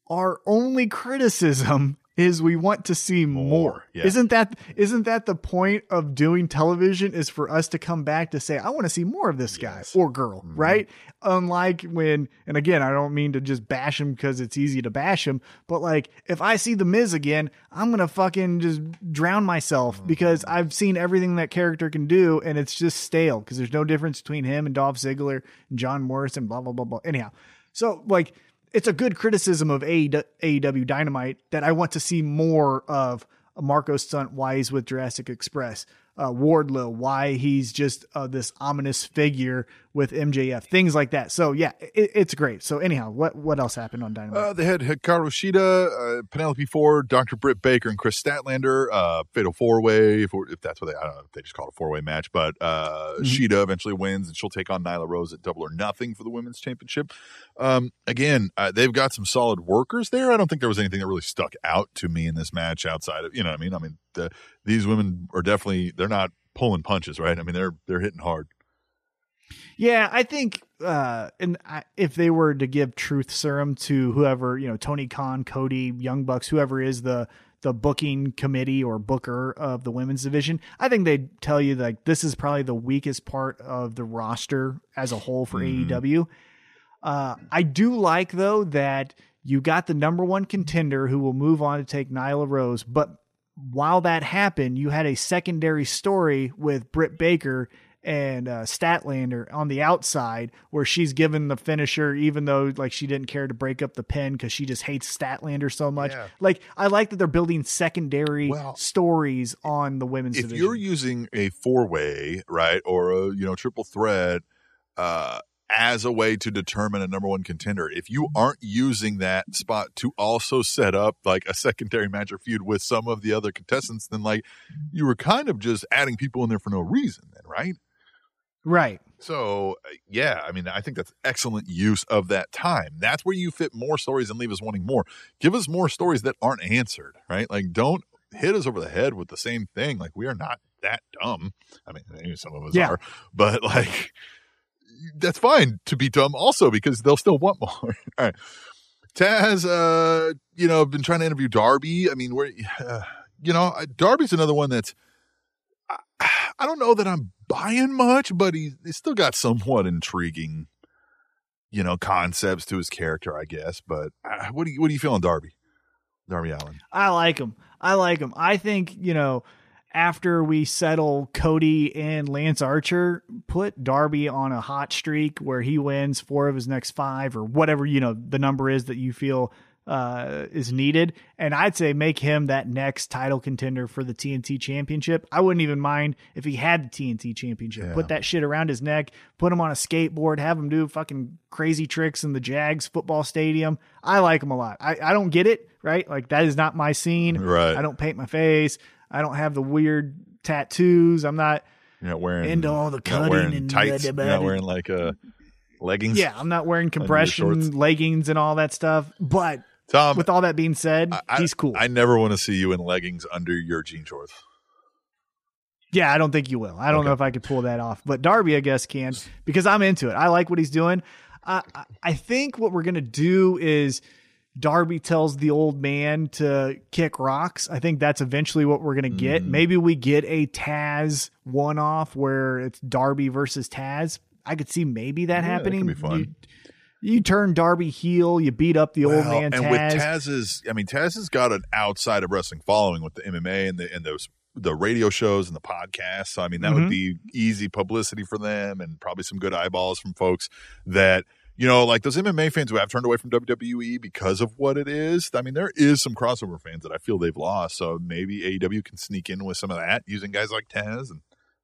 our only criticism is we want to see more. More, yeah. Isn't that isn't that the point of doing television is for us to come back to say I want to see more of this guy Yes. Mm-hmm. or girl, right? Unlike when and again, I don't mean to just bash him because it's easy to bash him, but like if I see the Miz again, I'm going to fucking just drown myself Mm-hmm. because I've seen everything that character can do and it's just stale because there's no difference between him and Dolph Ziggler and John Morrison blah blah blah blah. Anyhow, so like it's a good criticism of AEW Dynamite that I want to see more of Marko Stunt, why he's with Jurassic Express, uh, Wardlow, why he's just uh, this ominous figure with MJF, things like that. So yeah, it, it's great. So anyhow, what what else happened on Dynamite? Uh, they had Hikaru Shida, uh, Penelope Ford, Dr. Britt Baker, and Kris Statlander. Uh, fatal four way, if, if that's what they, I don't know if they just call it a four way match, but uh, Shida eventually wins and she'll take on Nyla Rose at Double or Nothing for the women's championship. Um, again, uh, they've got some solid workers there. I don't think there was anything that really stuck out to me in this match outside of, you know what I mean? I mean, the, these women are definitely, they're not pulling punches, right? I mean, they're, they're hitting hard. Yeah, I think, uh, and I, if they were to give truth serum to whoever you know, Tony Khan, Cody, Young Bucks, whoever is the the booking committee or booker of the women's division, I think they'd tell you like this is probably the weakest part of the roster as a whole for AEW. Uh, I do like though that you got the number one contender who will move on to take Nyla Rose, but while that happened, you had a secondary story with Britt Baker and uh, Statlander on the outside where she's given the finisher, even though like she didn't care to break up the pin because she just hates Statlander so much. Yeah. Like I like that they're building secondary Well, stories on the women's if division. you're using a four way, right, or a you know triple threat uh, as a way to determine a number one contender, if you aren't using that spot to also set up like a secondary match or feud with some of the other contestants, then like you were kind of just adding people in there for no reason, then, right? Right. So uh, yeah, I mean, I think that's excellent use of that time. That's where you fit more stories and leave us wanting more. Give us more stories that aren't answered, right? Like, don't hit us over the head with the same thing. Like, we are not that dumb. I mean, maybe some of us Yeah. are, but [LAUGHS] like, that's fine to be dumb also because they'll still want more. [LAUGHS] All right. Taz, uh, you know, I've been trying to interview Darby. I mean, where, uh, [SIGHS] you know, Darby's another one that's, I, don't know that I'm buying much, but he, he's still got somewhat intriguing, you know, concepts to his character, I guess. But uh, what do you, what do you feel on Darby? Darby Allin. I like him. I like him. I think, you know, after we settle Cody and Lance Archer, put Darby on a hot streak where he wins four of his next five or whatever, you know, the number is that you feel uh, is needed. And I'd say make him that next title contender for the TNT championship. I wouldn't even mind if he had the TNT championship. Yeah. Put that shit around his neck, put him on a skateboard, have him do fucking crazy tricks in the Jags football stadium. I like him a lot. I, I don't get it, right? Like that is not my scene. Right. I don't paint my face. I don't have the weird tattoos. I'm not You're not wearing into all the cutting and tights. You're not wearing like uh, leggings. yeah, I'm not wearing compression leggings and all that stuff. But Tom. with all that being said, I- he's cool. I never want to see you in leggings under your jean shorts. yeah, I don't think you will. I don't Okay. know if I could pull that off, but Darby, I guess, can because I'm into it. I like what he's doing. I I- think what we're gonna do is Darby tells the old man to kick rocks. I think that's eventually what we're going to get. Mhm. Maybe we get a Taz one off where it's Darby versus Taz. I could see maybe that Yeah, that happening. be fun. You, turn Darby heel, you beat up the old Well, man and with Taz's, I mean, Taz has got an outside of wrestling following with the MMA and the and those the radio shows and the podcasts. So I mean, that Mhm. would be easy publicity for them and probably some good eyeballs from folks that you know, like those MMA fans who have turned away from WWE because of what it is. I mean, there is some crossover fans that I feel they've lost. So maybe AEW can sneak in with some of that using guys like Taz and.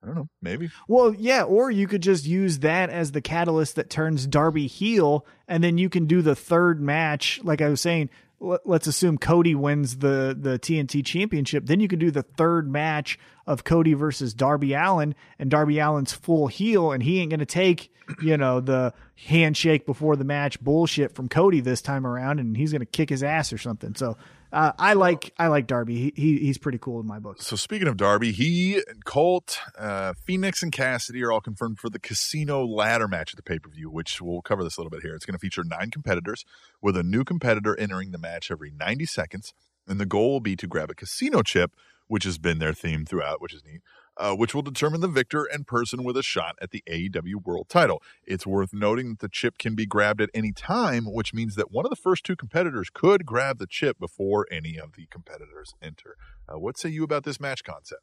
I don't know. Maybe. Well, yeah, or you could just use that as the catalyst that turns Darby heel, and then you can do the third match. Like I was saying, let- let's assume Cody wins the the TNT Championship. Then you can do the third match of Cody versus Darby Allin, and Darby Allin's full heel, and he ain't gonna take you know the handshake before the match bullshit from Cody this time around, and he's gonna kick his ass or something. So. Uh, I like I like Darby. He, he he's pretty cool in my book. So speaking of Darby, he, and Colt, uh, Phoenix, and Cassidy are all confirmed for the Casino Ladder match at the pay per view, which we'll cover this a little bit here. It's going to feature nine competitors, with a new competitor entering the match every 90 seconds, and the goal will be to grab a casino chip, which has been their theme throughout, which is neat. Uh, which will determine the victor and person with a shot at the AEW World Title. It's worth noting that the chip can be grabbed at any time, which means that one of the first two competitors could grab the chip before any of the competitors enter. Uh, what say you about this match concept?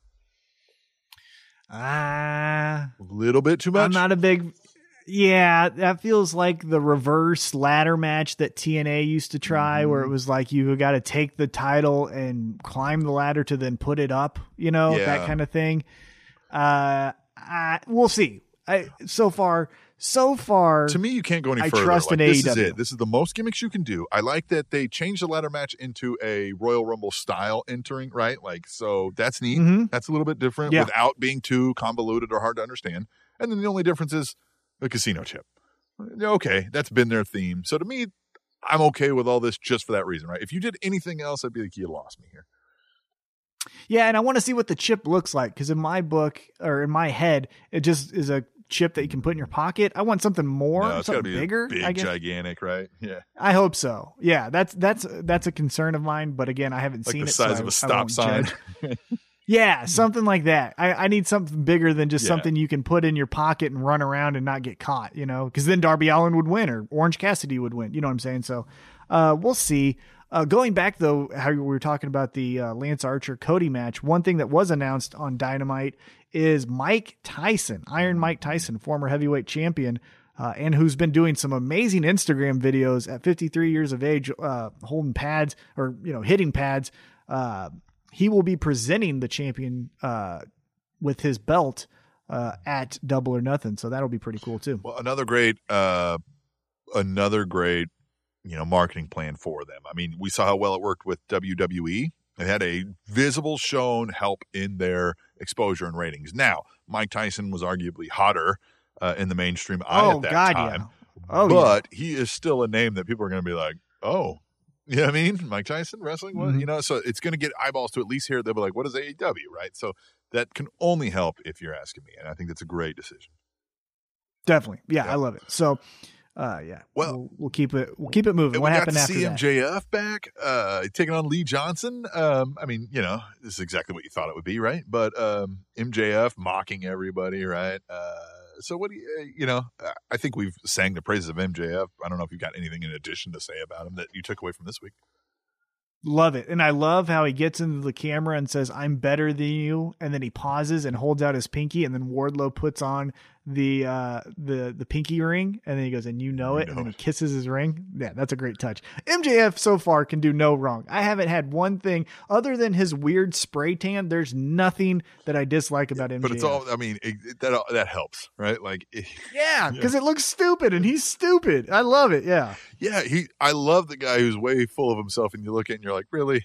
Ah. A little bit too much. I'm not a big. Yeah, that feels like the reverse ladder match that TNA used to try, where it Mhm. was like you got to take the title and climb the ladder to then put it up, you know, Yeah. that kind of thing. Uh, I, we'll see. I, so far, so far, to me, you can't go any I further. trust like, in this is AEW. it. This is the most gimmicks you can do. I like that they changed the ladder match into a Royal Rumble style entering, right? Like, so that's neat. Mhm. That's a little bit different Yeah. without being too convoluted or hard to understand. And then the only difference is the casino chip. Okay, that's been their theme. So to me, I'm okay with all this just for that reason, right? If you did anything else, I'd be like, you lost me here. yeah, and I want to see what the chip looks like because in my book or in my head, it just is a chip that you can put in your pocket. I want something more, No, it's got to something be bigger. big, I guess. gigantic, right? Yeah, I hope so. Yeah, that's that's that's a concern of mine. But again, I haven't like seen the it. size so of a stop sign. [LAUGHS] Yeah, something like that. I, I need something bigger than just Yeah. something you can put in your pocket and run around and not get caught. You know, because then Darby Allin would win or Orange Cassidy would win. You know what I'm saying? So, uh, we'll see. Uh, going back though, how we were talking about the uh, Lance Archer Cody match, one thing that was announced on Dynamite is Mike Tyson, Iron Mike Tyson, former heavyweight champion, uh, and who's been doing some amazing Instagram videos at 53 years of age, uh, holding pads or you know hitting pads. Uh, he will be presenting the champion uh, with his belt uh, at Double or Nothing, so that'll be pretty cool too. Well, another great, uh, another great, you know, marketing plan for them. I mean, we saw how well it worked with WWE. It had a visible shown help in their exposure and ratings. Now, Mike Tyson was arguably hotter uh, in the mainstream eye oh at that God, time, yeah. Oh yeah. but he is still a name that people are going to be like, oh. You know what I mean? Mike Tyson wrestling, what? Mhm. You know, so it's going to get eyeballs to at least hear. They'll be like, "What is AEW?" Right? So that can only help if you're asking me, and I think that's a great decision. Definitely, yeah, Yeah. I love it. So, uh, yeah, Well- we'll, we'll keep it. We'll keep it moving. What happened after see that? MJF back, uh, taking on Lee Johnson. Um, I mean, you know, this is exactly what you thought it would be, right? But um, MJF mocking everybody, right? Uh, so what do you, uh, you know? uh, I think we've sang the praises of MJF. I don't know if you've got anything in addition to say about him that you took away from this week. Love it. And I love how he gets into the camera and says, I'm better than you. And then he pauses and holds out his pinky. And then Wardlow puts on the uh the the pinky ring and then he goes and you know You it know and then he kisses his ring yeah that's a great touch mjf so far can do no wrong i haven't had one thing other than his weird spray tan there's nothing that i dislike about mjf But it's all. I mean, it, it- that that helps, right? Like, it, [LAUGHS] yeah because it looks stupid and he's stupid i love it yeah yeah, he. I love the guy who's way full of himself, and you look at it and you're like, really,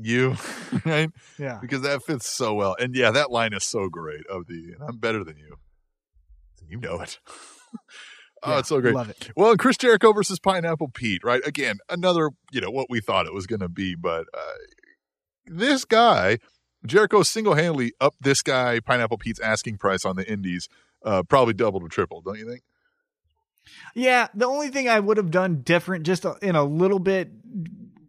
you, [LAUGHS] right? yeah because that fits so well. And yeah, that line is so great of the I'm better than you. You know it. [LAUGHS] oh, Yeah, it's so great. love it Well, Chris Jericho versus Pineapple Pete, right? Again, another, you know, what we thought it was going to be, but uh, this guy, Jericho single handedly up this guy, Pineapple Pete's asking price on the Indies, uh, probably doubled or tripled, don't you think? Yeah, the only thing I would have done different, just in a little bit,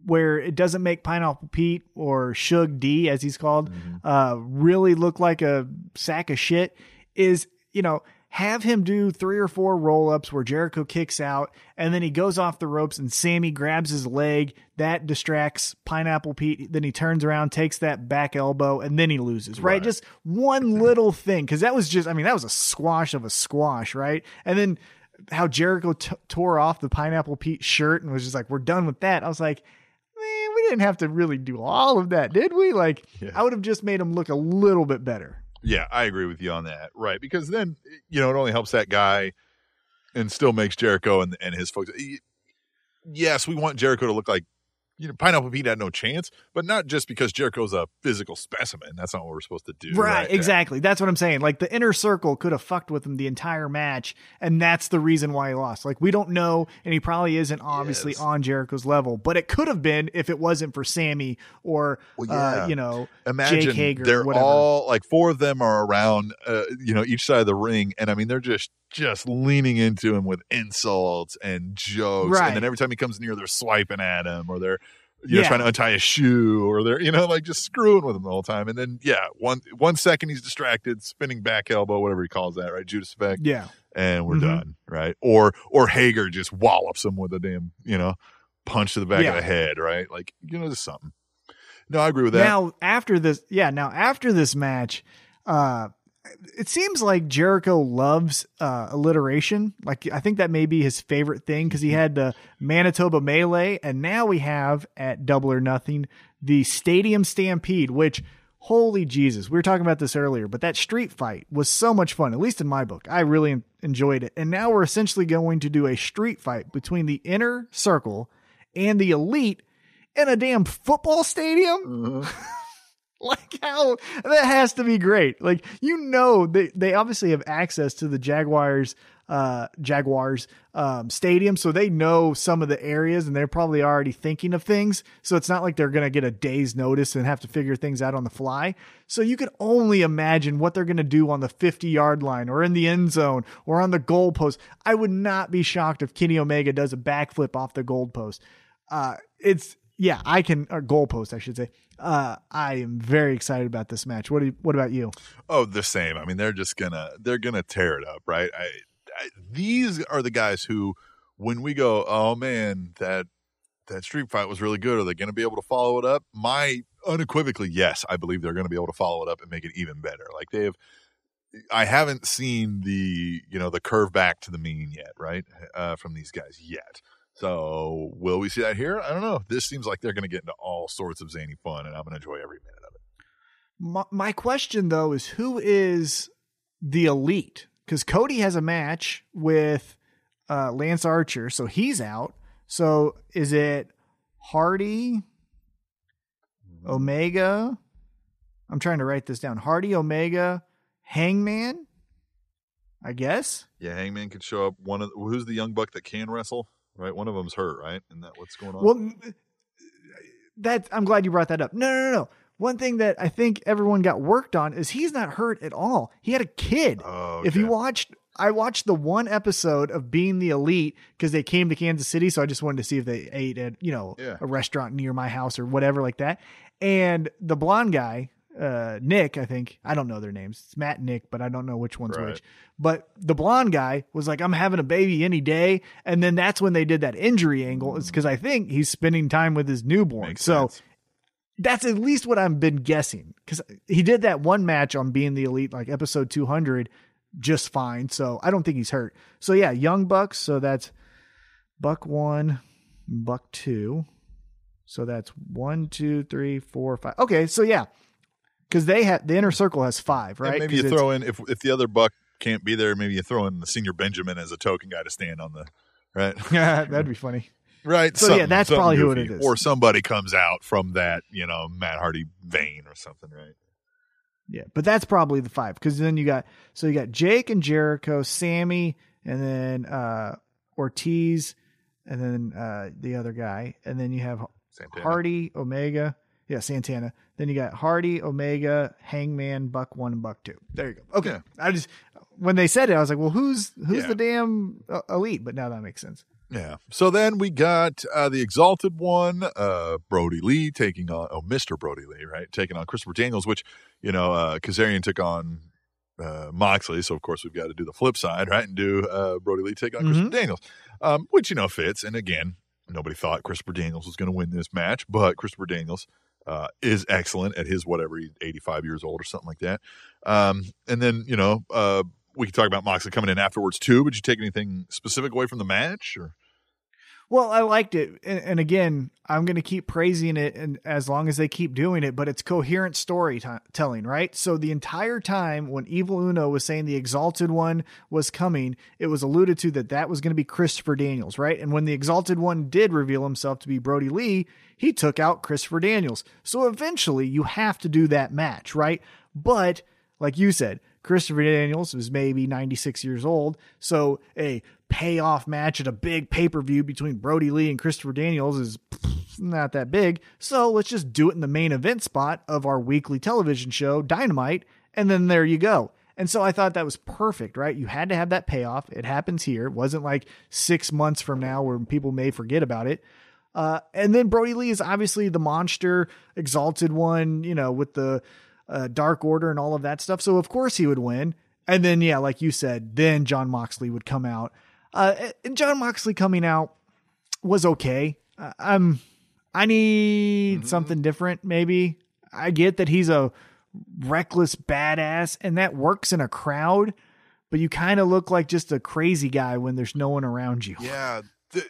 where it doesn't make Pineapple Pete or Shug D, as he's called, uh, really look like a sack of shit, is you know have him do three or four roll ups where Jericho kicks out, and then he goes off the ropes, and Sammy grabs his leg. That distracts Pineapple Pete. Then he turns around, takes that back elbow, and then he loses. Right, Right. just one [LAUGHS] little thing, because that was just, I mean, that was a squash of a squash, right? And then how Jericho t- tore off the Pineapple Pete shirt and was just like, "We're done with that." I was like, "Man, we didn't have to really do all of that, did we?" Like, Yeah. I would have just made him look a little bit better. Yeah, I agree with you on that. Right. Because then, you know, it only helps that guy and still makes Jericho and, and his folks. Yes, we want Jericho to look like, you know, Pineapple Pete had no chance, but not just because Jericho's a physical specimen. That's not what we're supposed to do. Right, exactly. That's what I'm saying. Like the inner circle could have fucked with him the entire match, and that's the reason why he lost. Like we don't know, and he probably isn't obviously Yes. on Jericho's level, but it could have been if it wasn't for Sammy or Well, uh, you know Imagine Jake Hager. they're whatever. all like four of them are around, uh, you know, each side of the ring, and I mean they're just just leaning into him with insults and jokes, Right. and then every time he comes near, they're swiping at him or they're you know Yeah. trying to untie a shoe or they're you know like just screwing with him the whole time, and then yeah, one one second he's distracted, spinning back elbow, whatever he calls that, right, Judas effect, yeah, and we're Mhm. done, right? Or or Hager just wallops him with a damn you know punch to the back Yeah. of the head, right? Like you know, just something. No, I agree with that. Now after this, yeah, now after this match, uh, it seems like Jericho loves uh, alliteration. Like I think that may be his favorite thing because he had the Manitoba Melee, and now we have at Double or Nothing the Stadium Stampede, which. Holy Jesus. We were talking about this earlier, but that street fight was so much fun, at least in my book. I really enjoyed it. And now we're essentially going to do a street fight between the inner circle and the elite in a damn football stadium. [LAUGHS] [LAUGHS] like how? That has to be great. Like you know they they obviously have access to the Jaguars uh Jaguars um stadium so they know some of the areas and they're probably already thinking of things. So it's not like they're going to get a day's notice and have to figure things out on the fly. So you can only imagine what they're going to do on the 50 yard line or in the end zone or on the goalpost i would not be shocked if kenny omega does a backflip off the goalpost uh it's yeah i can or goalpost i should say uh i am very excited about this match what do you, what about you Oh, the same. I mean, they're just gonna they're gonna tear it up, right? I, I, these are the guys who, when we go, oh man, that that street fight was really good. Are they going to be able to follow it up? My unequivocally, yes, I believe they're going to be able to follow it up and make it even better. Like they have. I haven't seen the you know the curve back to the mean yet, right? Uh, from these guys yet. So will we see that here? I don't know. This seems like they're going to get into all sorts of zany fun, and I'm going to enjoy every minute of it. My, my question though is who is the elite? Because Cody has a match with uh, Lance Archer, so he's out. So is it Hardy, Omega? I'm trying to write this down. Hardy, Omega, Hangman. I guess. Yeah, Hangman could show up. One of who's the young buck that can wrestle, right? One of them's hurt, right? And that what's going on? Well, that I'm glad you brought that up. No, no, no, no. One thing that I think everyone got worked on is he's not hurt at all. He had a kid. oh, If you watched, I watched the one episode of Being the Elite because they came to Kansas City, so I just wanted to see if they ate at you know Yeah. a restaurant near my house or whatever like that. And the blonde guy, uh, Nick, I think I don't know their names. It's Matt and Nick, but I don't know which one's Right. which. But the blonde guy was like, "I'm having a baby any day," and then that's when they did that injury angle. It's because I think he's spending time with his newborn. Makes so sense. that's at least what I've been guessing because he did that one match on being the elite, like episode 200, just fine. So I don't think he's hurt. So yeah, young bucks. So that's buck one, buck two. So that's one, two, three, four, five. Okay, so yeah, because they had the inner circle has five, And right? maybe 'Cause you throw in if if the other buck can't be there, maybe you throw in the Señor Benjamin as a token guy to stand on the right. [LAUGHS] Yeah, that'd be funny. Right. So, yeah, that's probably who it is. Or somebody comes out from that, you know, Matt Hardy vein or something, right? Yeah, but that's probably the five because then you got so you got Jake and Jericho, Sammy, and then uh Ortiz, and then uh the other guy, and then you have Santana. Hardy, Omega, yeah, Santana. Then you got Hardy, Omega, Hangman, Buck one, and Buck two. There you go. Okay, Yeah. I just when they said it, I was like, well, who's who's Yeah. the damn uh, elite? But now that makes sense. Yeah. So then we got uh, the Exalted One, uh, Brodie Lee taking on, oh, Mr. Brodie Lee, right? Taking on Christopher Daniels, which, you know, uh, Kazarian took on uh, Moxley. So, of course, we've got to do the flip side, right? And do uh, Brodie Lee take on Christopher Daniels, um, which, you know, fits. And again, nobody thought Christopher Daniels was going to win this match, but Christopher Daniels uh, is excellent at his whatever, he's 85 years old or something like that. Um, and then, you know, uh, we can talk about Moxley coming in afterwards too. Would you take anything specific away from the match or? Well, I liked it, and, and again, I'm going to keep praising it, and as long as they keep doing it. But it's coherent storytelling, right? So the entire time when Evil Uno was saying the Exalted One was coming, it was alluded to that that was going to be Christopher Daniels, right? And when the Exalted One did reveal himself to be Brodie Lee, he took out Christopher Daniels. So eventually, you have to do that match, right? But like you said, Christopher Daniels was maybe 96 years old. So a payoff match at a big pay per view between Brodie Lee and Christopher Daniels is not that big. So let's just do it in the main event spot of our weekly television show, Dynamite. And then there you go. And so I thought that was perfect, right? You had to have that payoff. It happens here. It wasn't like six months from now where people may forget about it. Uh, and then Brodie Lee is obviously the monster, exalted one, you know, with the uh, Dark Order and all of that stuff. So of course he would win. And then yeah, like you said, then Jon Moxley would come out. Uh, and Jon Moxley coming out was okay. Uh, I'm I need something different. Maybe I get that he's a reckless badass, and that works in a crowd. But you kind of look like just a crazy guy when there's no one around you. Yeah. [LAUGHS] The,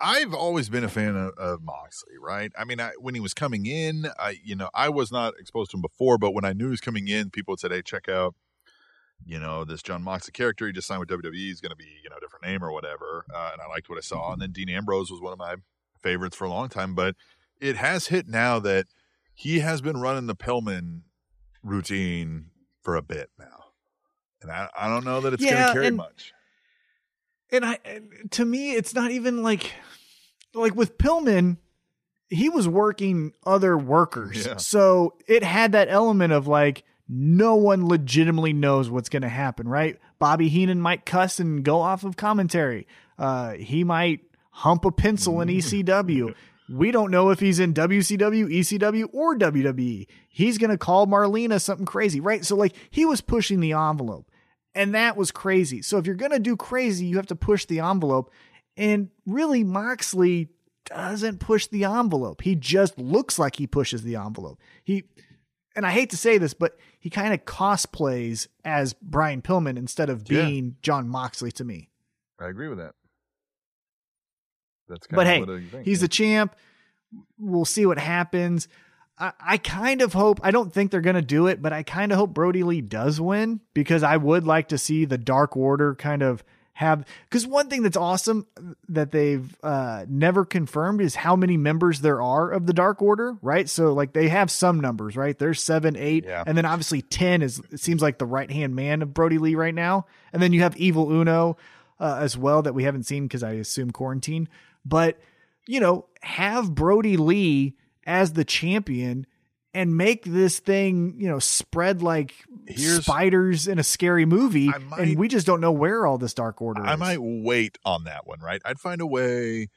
I've always been a fan of, of Moxley, right? I mean, I, when he was coming in, I, you know, I was not exposed to him before, but when I knew he was coming in, people had said, "Hey, check out, you know, this Jon Moxley character. He just signed with WWE. He's going to be, you know, a different name or whatever." Uh, and I liked what I saw. And then Dean Ambrose was one of my favorites for a long time, but it has hit now that he has been running the Pillman routine for a bit now, and I, I don't know that it's going to carry and- much. And I to me it's not even like like with Pillman he was working other workers. Yeah. So it had that element of like no one legitimately knows what's going to happen, right? Bobby Heenan might cuss and go off of commentary. Uh he might hump a pencil in [LAUGHS] ECW. We don't know if he's in WCW, ECW, or WWE. He's going to call Marlena something crazy, right? So, like, he was pushing the envelope. And that was crazy. So if you're going to do crazy, you have to push the envelope. And really, Moxley doesn't push the envelope. He just looks like he pushes the envelope. He, and I hate to say this, but he kind of cosplays as Brian Pillman instead of Yeah. being Jon Moxley to me. I agree with that. That's kind But of hey, what I think. he's yeah. the champ. We'll see what happens. I, I kind of hope, I don't think they're going to do it, but I kind of hope Brodie Lee does win because I would like to see the Dark Order kind of have. Because one thing that's awesome that they've uh, never confirmed is how many members there are of the Dark Order, right? So, like, they have some numbers, right? There's seven, eight, Yeah. and then obviously 10 is, it seems like the right hand man of Brodie Lee right now. And then you have Evil Uno uh, as well that we haven't seen because I assume quarantine. But, you know, have Brody Lee as the champion and make this thing, you know, spread like Here's- spiders in a scary movie. Might- and we just don't know where all this Dark Order is. I is. might wait on that one, right? I'd find a way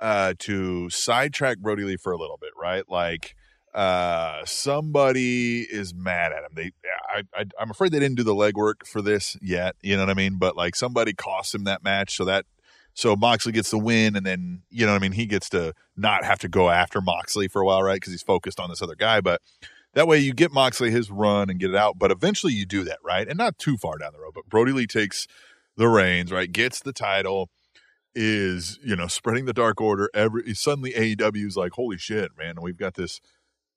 uh, to sidetrack Brodie Lee for a little bit, right? Like uh, somebody is mad at him. They, I, I, I'm afraid they didn't do the legwork for this yet. You know what I mean? But like somebody cost him that match, so that so Moxley gets the win, and then you know what I mean. He gets to not have to go after Moxley for a while, right? Because he's focused on this other guy, but. That way you get Moxley his run and get it out, but eventually you do that, right? And not too far down the road, but Brodie Lee takes the reins, right? Gets the title, is, you know, spreading the dark order. Every suddenly AEW is like, holy shit, man, we've got this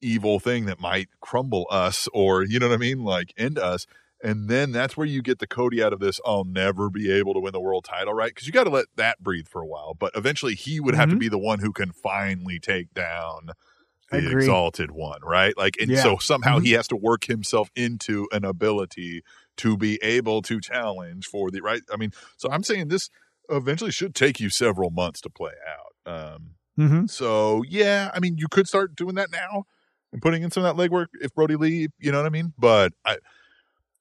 evil thing that might crumble us or you know what I mean? Like end us. And then that's where you get the Cody out of this. I'll never be able to win the world title, right? Because you got to let that breathe for a while. But eventually, he would have to Mhm. be the one who can finally take down the exalted one, right? Like, and Yeah. so somehow Mhm. he has to work himself into an ability to be able to challenge for the right. I mean, so I'm saying this eventually should take you several months to play out. Um, Mm-hmm. so yeah, I mean, you could start doing that now and putting in some of that legwork if Brodie Lee, you know what I mean? But I,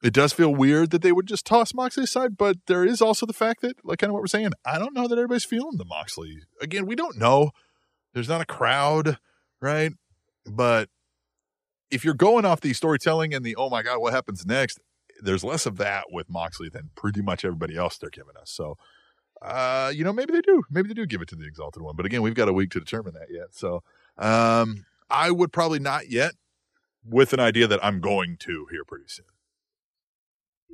it does feel weird that they would just toss Moxley aside, but there is also the fact that, like, kind of what we're saying, I don't know that everybody's feeling the Moxley. Again, we don't know. There's not a crowd, right? But if you're going off the storytelling and the, oh my God, what happens next? There's less of that with Moxley than pretty much everybody else they're giving us. So, uh, you know, maybe they do. Maybe they do give it to the Exalted One. But again, we've got a week to determine that yet. So, um, I would probably not yet with an idea that I'm going to here pretty soon.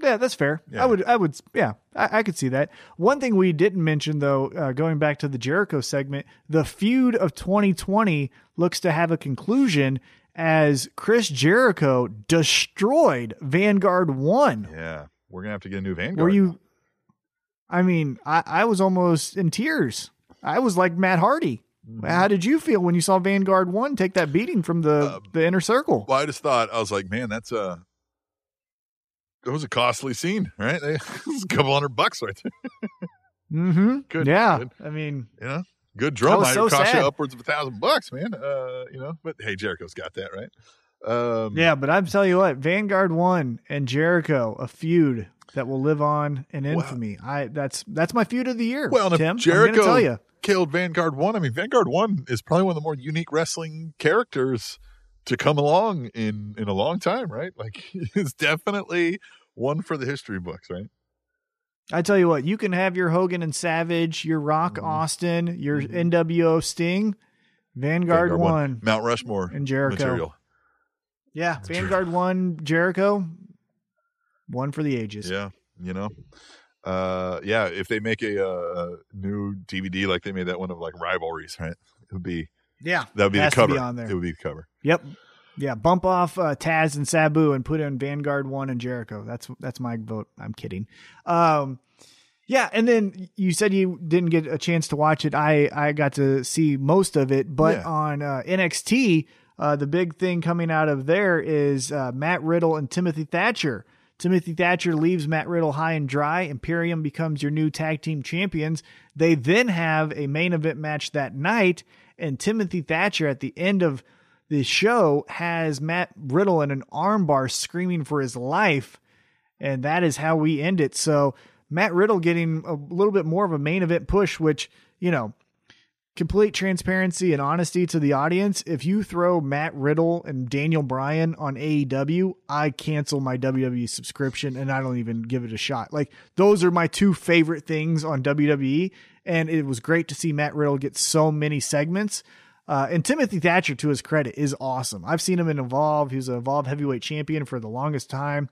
Yeah, that's fair. Yeah. I would, I would, yeah, I, I could see that. One thing we didn't mention though, uh, going back to the Jericho segment, the feud of 2020 looks to have a conclusion as Chris Jericho destroyed Vanguard One. Yeah, we're gonna have to get a new Vanguard. Were you? I mean, I, I was almost in tears. I was like Matt Hardy. Mm-hmm. How did you feel when you saw Vanguard One take that beating from the Uh, the inner circle? Well, I just thought I was like, man, that's a that was a costly scene, right? [LAUGHS] It was a couple hundred bucks right [LAUGHS] there. Mm-hmm. Good, Yeah, good. I mean, You know, good drum might so cost sad. you upwards of a thousand bucks, man. Uh, you know, but hey, Jericho's got that right. Um, Yeah, but I'm telling you what, Vanguard One and Jericho, a feud that will live on in infamy. I that's that's my feud of the year. Well, Tim, I'm Jericho tell you. killed Vanguard One, I mean, Vanguard One is probably one of the more unique wrestling characters to come along in in a long time, right? Like, [LAUGHS] it's definitely one for the history books, right? I tell you what, you can have your Hogan and Savage, your Rock Mhm. Austin, your Mhm. NWO Sting, Vanguard, Vanguard One, Mount Rushmore and Jericho. material. Yeah, That's true. Vanguard One, Jericho, one for the ages. Yeah, you know. Uh, yeah, if they make a, uh, new DVD like they made that one of like rivalries, right? It would be yeah, that would be the cover. on there. It would be the cover. Yep. Yeah, bump off uh, Taz and Sabu and put in Vanguard One and Jericho. That's that's my vote. I'm kidding. Um, yeah, and then you said you didn't get a chance to watch it. I I got to see most of it, but Yeah. on uh, NXT, uh, the big thing coming out of there is uh, Matt Riddle and Timothy Thatcher. Timothy Thatcher leaves Matt Riddle high and dry. Imperium becomes your new tag team champions. They then have a main event match that night, and Timothy Thatcher at the end of the show has Matt Riddle in an armbar screaming for his life. And that is how we end it. So Matt Riddle getting a little bit more of a main event push, which, you know, complete transparency and honesty to the audience. If you throw Matt Riddle and Daniel Bryan on AEW, I cancel my WWE subscription and I don't even give it a shot. Like those are my two favorite things on WWE. And it was great to see Matt Riddle get so many segments. Uh, and Timothy Thatcher, to his credit, is awesome. I've seen him in Evolve. He's an Evolve heavyweight champion for the longest time.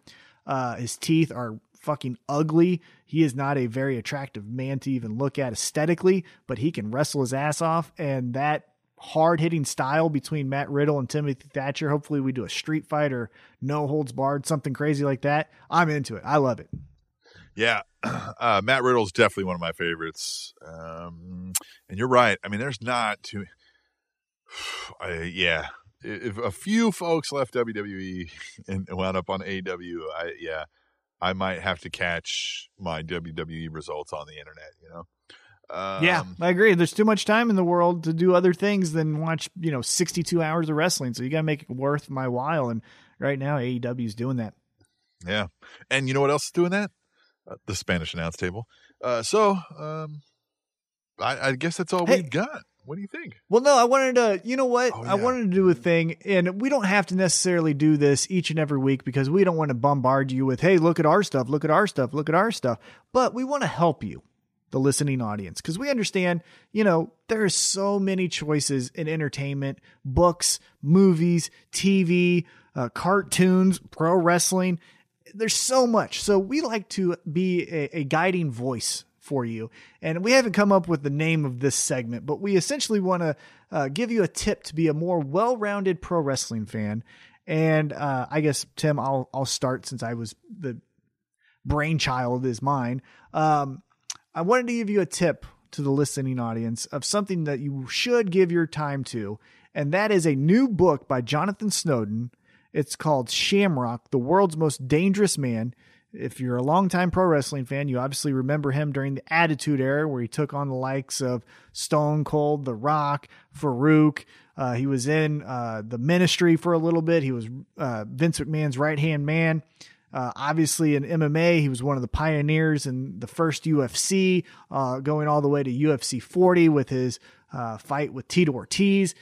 Uh, his teeth are fucking ugly. He is not a very attractive man to even look at aesthetically, but he can wrestle his ass off. And that hard hitting style between Matt Riddle and Timothy Thatcher, hopefully we do a street fight or no holds barred, something crazy like that. I'm into it. I love it. Yeah, [CLEARS THROAT] uh, Matt Riddle's definitely one of my favorites. Um, and you're right. I mean, there's not too. [SIGHS] I, yeah, if a few folks left WWE [LAUGHS] and wound up on AW, I yeah, I might have to catch my WWE results on the internet. You know. Um, yeah, I agree. There's too much time in the world to do other things than watch, you know, 62 hours of wrestling. So you got to make it worth my while. And right now, AEW is doing that. Yeah. And you know what else is doing that? Uh, the Spanish announce table. Uh, so um, I, I guess that's all Hey. we've got. What do you think? Well, no, I wanted to, you know what? Oh, I wanted to do a thing, and we don't have to necessarily do this each and every week because we don't want to bombard you with, hey, look at our stuff, look at our stuff, look at our stuff. But we want to help you, the listening audience, because we understand, you know, there are so many choices in entertainment books, movies, TV, uh, cartoons, pro wrestling. There's so much. So we like to be a, a guiding voice for you. And we haven't come up with the name of this segment, but we essentially want to uh, give you a tip to be a more well-rounded pro wrestling fan. And uh, I guess Tim, I'll I'll start since I was the brainchild is mine. Um, I wanted to give you a tip to the listening audience of something that you should give your time to, and that is a new book by Jonathan Snowden. It's called Shamrock, the world's most dangerous man. If you're a longtime pro wrestling fan, you obviously remember him during the Attitude Era, where he took on the likes of Stone Cold, The Rock, Farouk. Uh, he was in uh, the Ministry for a little bit. He was uh, Vince McMahon's right hand man. Uh, obviously, in MMA, he was one of the pioneers in the first UFC, uh, going all the way to UFC 40 with his uh, fight with Tito Ortiz.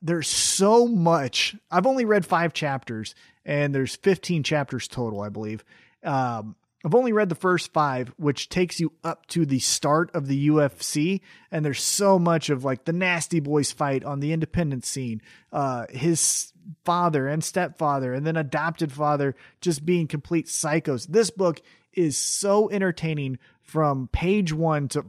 There's so much. I've only read five chapters, and there's 15 chapters total, I believe. Um, I've only read the first five, which takes you up to the start of the UFC, and there's so much of like the Nasty Boys fight on the independent scene, uh, his father and stepfather, and then adopted father just being complete psychos. This book is so entertaining from page one to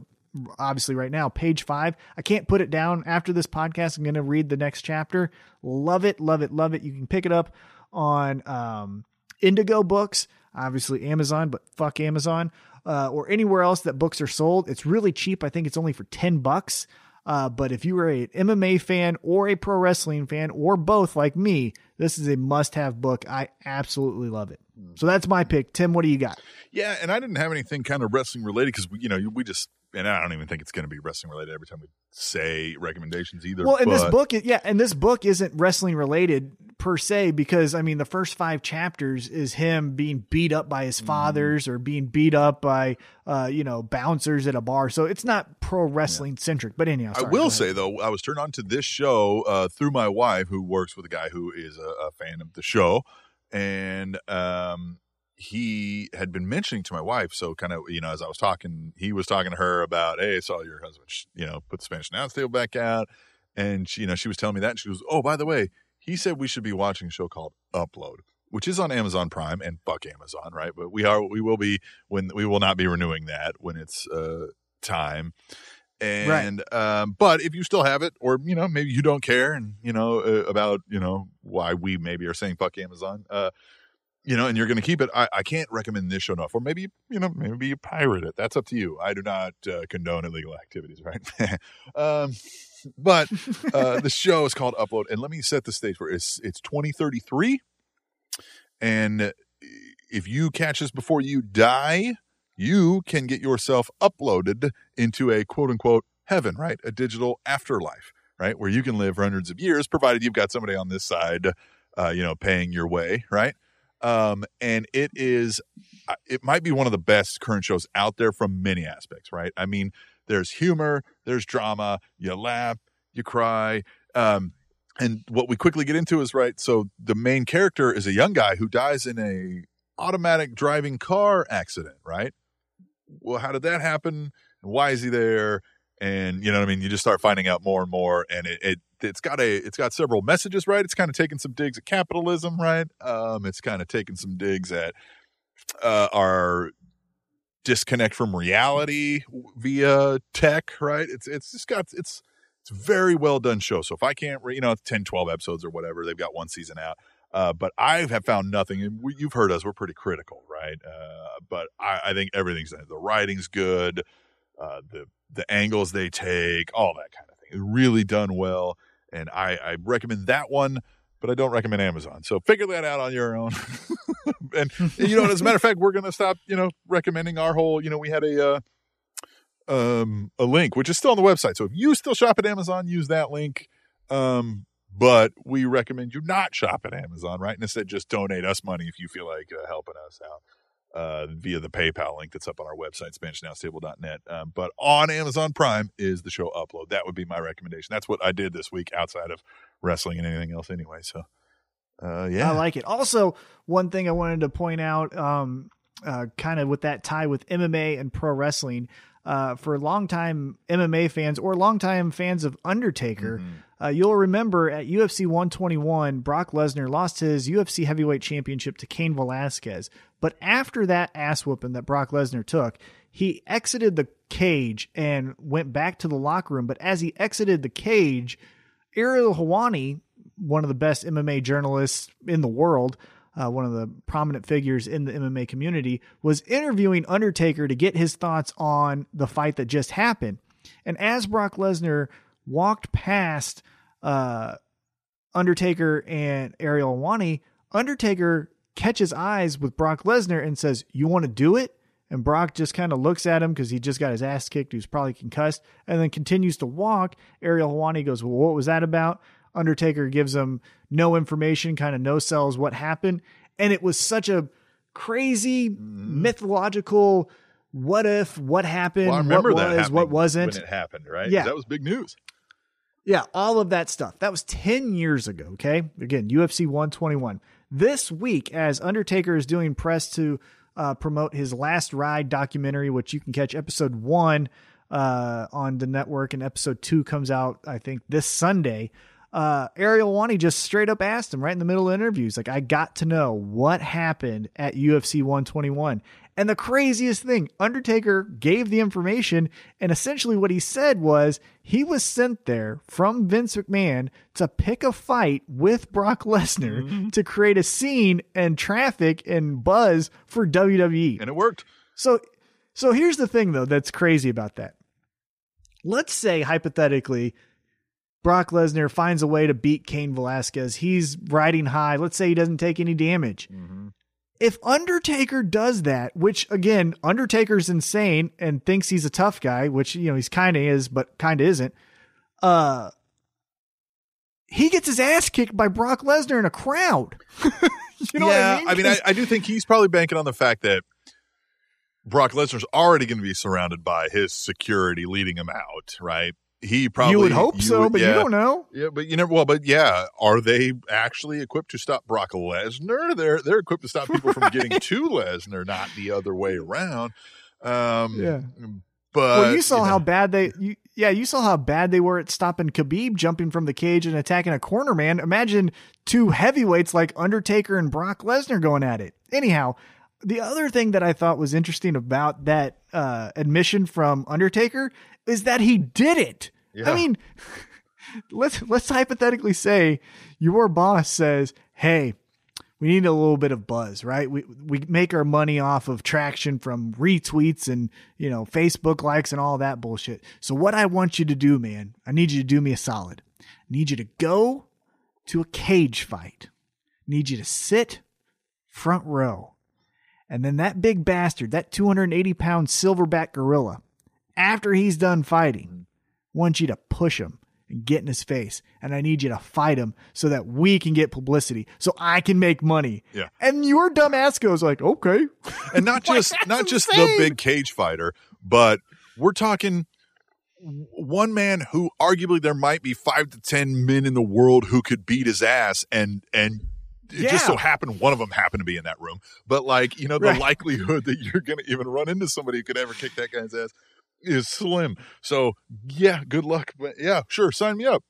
obviously right now, page five. I can't put it down after this podcast. I'm going to read the next chapter. Love it, love it, love it. You can pick it up on um, Indigo Books obviously Amazon, but fuck Amazon, uh, or anywhere else that books are sold. It's really cheap. I think it's only for 10 bucks. Uh, but if you are an MMA fan or a pro wrestling fan or both like me, this is a must have book. I absolutely love it. So that's my pick. Tim, what do you got? Yeah, and I didn't have anything kind of wrestling related because you know we just and I don't even think it's going to be wrestling related every time we say recommendations either. Well, and this book, yeah, and this book isn't wrestling related per se because I mean the first five chapters is him being beat up by his mm-hmm. fathers or being beat up by uh, you know bouncers at a bar. So it's not pro wrestling centric. But anyhow, sorry, I will say though, I was turned on to this show uh, through my wife, who works with a guy who is a, a fan of the show, and um, he had been mentioning to my wife. So kind of, you know, as I was talking, he was talking to her about, Hey, I saw your husband, you know, put the Spanish announce table back out. And she, you know, she was telling me that and she goes, Oh, by the way, he said we should be watching a show called Upload, which is on Amazon Prime and fuck Amazon, right? But we are, we will be when we will not be renewing that when it's, uh, time. And, right. um, but if you still have it, or, you know, maybe you don't care and, you know, uh, about, you know, why we maybe are saying fuck Amazon, uh, you know, and you're going to keep it. I, I can't recommend this show enough. Or maybe, you know, maybe you pirate it. That's up to you. I do not uh, condone illegal activities, right? [LAUGHS] um, but uh, [LAUGHS] the show is called Upload, and let me set the stage for it. it's it's 2033, and if you catch this before you die, you can get yourself uploaded into a quote unquote heaven, right? A digital afterlife, right, where you can live for hundreds of years, provided you've got somebody on this side, uh, you know, paying your way, right? Um, and it is, uh, it might be one of the best current shows out there from many aspects, right? I mean, there's humor, there's drama, you laugh, you cry. Um, and what we quickly get into is right. So the main character is a young guy who dies in a automatic driving car accident, right? Well, how did that happen? Why is he there? And you know what I mean? You just start finding out more and more, and it, it it's got a it's got several messages, right? It's kind of taking some digs at capitalism, right? Um, it's kind of taking some digs at uh, our disconnect from reality via tech, right? It's it's just got it's it's very well done show. So if I can't, you know, 10, 12 episodes or whatever, they've got one season out. Uh, but I have found nothing, and we, you've heard us, we're pretty critical, right? Uh, but I, I, think everything's the writing's good, uh, the the angles they take, all that kind of thing, It's really done well and I, I recommend that one, but I don't recommend Amazon. So figure that out on your own. [LAUGHS] and you know, as a matter of fact, we're gonna stop, you know, recommending our whole. You know, we had a uh, um a link which is still on the website. So if you still shop at Amazon, use that link. Um, but we recommend you not shop at Amazon, right? And instead, just donate us money if you feel like uh, helping us out uh, via the PayPal link that's up on our website, SpanishAnnounceTable.net. Um, but on Amazon Prime is the show Upload. That would be my recommendation. That's what I did this week outside of wrestling and anything else, anyway. So, uh, yeah, I like it. Also, one thing I wanted to point out, um, uh, kind of with that tie with MMA and pro wrestling. Uh, for longtime MMA fans or longtime fans of Undertaker, mm-hmm. Uh, you'll remember at UFC 121, Brock Lesnar lost his UFC heavyweight championship to Cain Velasquez. But after that ass whooping that Brock Lesnar took, he exited the cage and went back to the locker room. But as he exited the cage, Ariel Helwani, one of the best MMA journalists in the world, uh, one of the prominent figures in the MMA community, was interviewing Undertaker to get his thoughts on the fight that just happened. And as Brock Lesnar walked past uh, Undertaker and Ariel Helwani, Undertaker catches eyes with Brock Lesnar and says, You want to do it? And Brock just kind of looks at him because he just got his ass kicked. He was probably concussed and then continues to walk. Ariel Helwani goes, Well, what was that about? Undertaker gives him no information, kind of no sells what happened. And it was such a crazy mythological what if, what happened, Well, I remember what that was, happening what wasn't. when it happened, right? Yeah. that was big news. Yeah, all of that stuff. That was 10 years ago, okay? Again, UFC 121. This week, as Undertaker is doing press to uh, promote his Last Ride documentary, which you can catch episode one uh, on the network, and episode two comes out, I think, this Sunday. Uh, Ariel Helwani just straight up asked him right in the middle of the interview. He's like, I got to know what happened at UFC 121. And the craziest thing, Undertaker gave the information, and essentially what he said was he was sent there from Vince McMahon to pick a fight with Brock Lesnar mm-hmm. to create a scene and traffic and buzz for WWE. And it worked. So so here's the thing though that's crazy about that. Let's say hypothetically Brock Lesnar finds a way to beat Cain Velasquez. He's riding high. Let's say he doesn't take any damage. Mm-hmm. If Undertaker does that, which again, Undertaker's insane and thinks he's a tough guy, which you know he's kind of is, but kind of isn't. Uh, he gets his ass kicked by Brock Lesnar in a crowd. [LAUGHS] you know yeah, what I mean? I, I do think he's probably banking on the fact that Brock Lesnar's already going to be surrounded by his security leading him out, right? He probably you would hope so, would- but yeah. you don't know. Yeah, but you never. Well, but yeah, are they actually equipped to stop Brock Lesnar? They're they're equipped to stop people from [LAUGHS] getting to Lesnar, not the other way around. Um, Yeah. but well, you saw know, how bad they, you, yeah, you saw how bad they were at stopping Khabib jumping from the cage and attacking a corner man. Imagine two heavyweights like Undertaker and Brock Lesnar going at it. Anyhow, the other thing that I thought was interesting about that uh, admission from Undertaker is that he did it. Yeah. I mean, [LAUGHS] let's let's hypothetically say your boss says, "Hey, we need a little bit of buzz, right? We we make our money off of traction from retweets and you know Facebook likes and all that bullshit. So what I want you to do, man, I need you to do me a solid. I need you to go to a cage fight. I need you to sit front row, and then that big bastard, that 280 pound silverback gorilla, after he's done fighting, wants you to push him and get in his face. And I need you to fight him so that we can get publicity, so I can make money. Yeah. And your dumb ass goes like, okay. [LAUGHS] and not [LAUGHS] just not just the big cage fighter, but we're talking one man who arguably there might be five to ten men in the world who could beat his ass, and and it just so happened one of them happened to be in that room. But like you know, the Right. likelihood that you're going to even run into somebody who could ever kick that guy's ass is slim. So yeah, good luck. But yeah, sure, sign me up.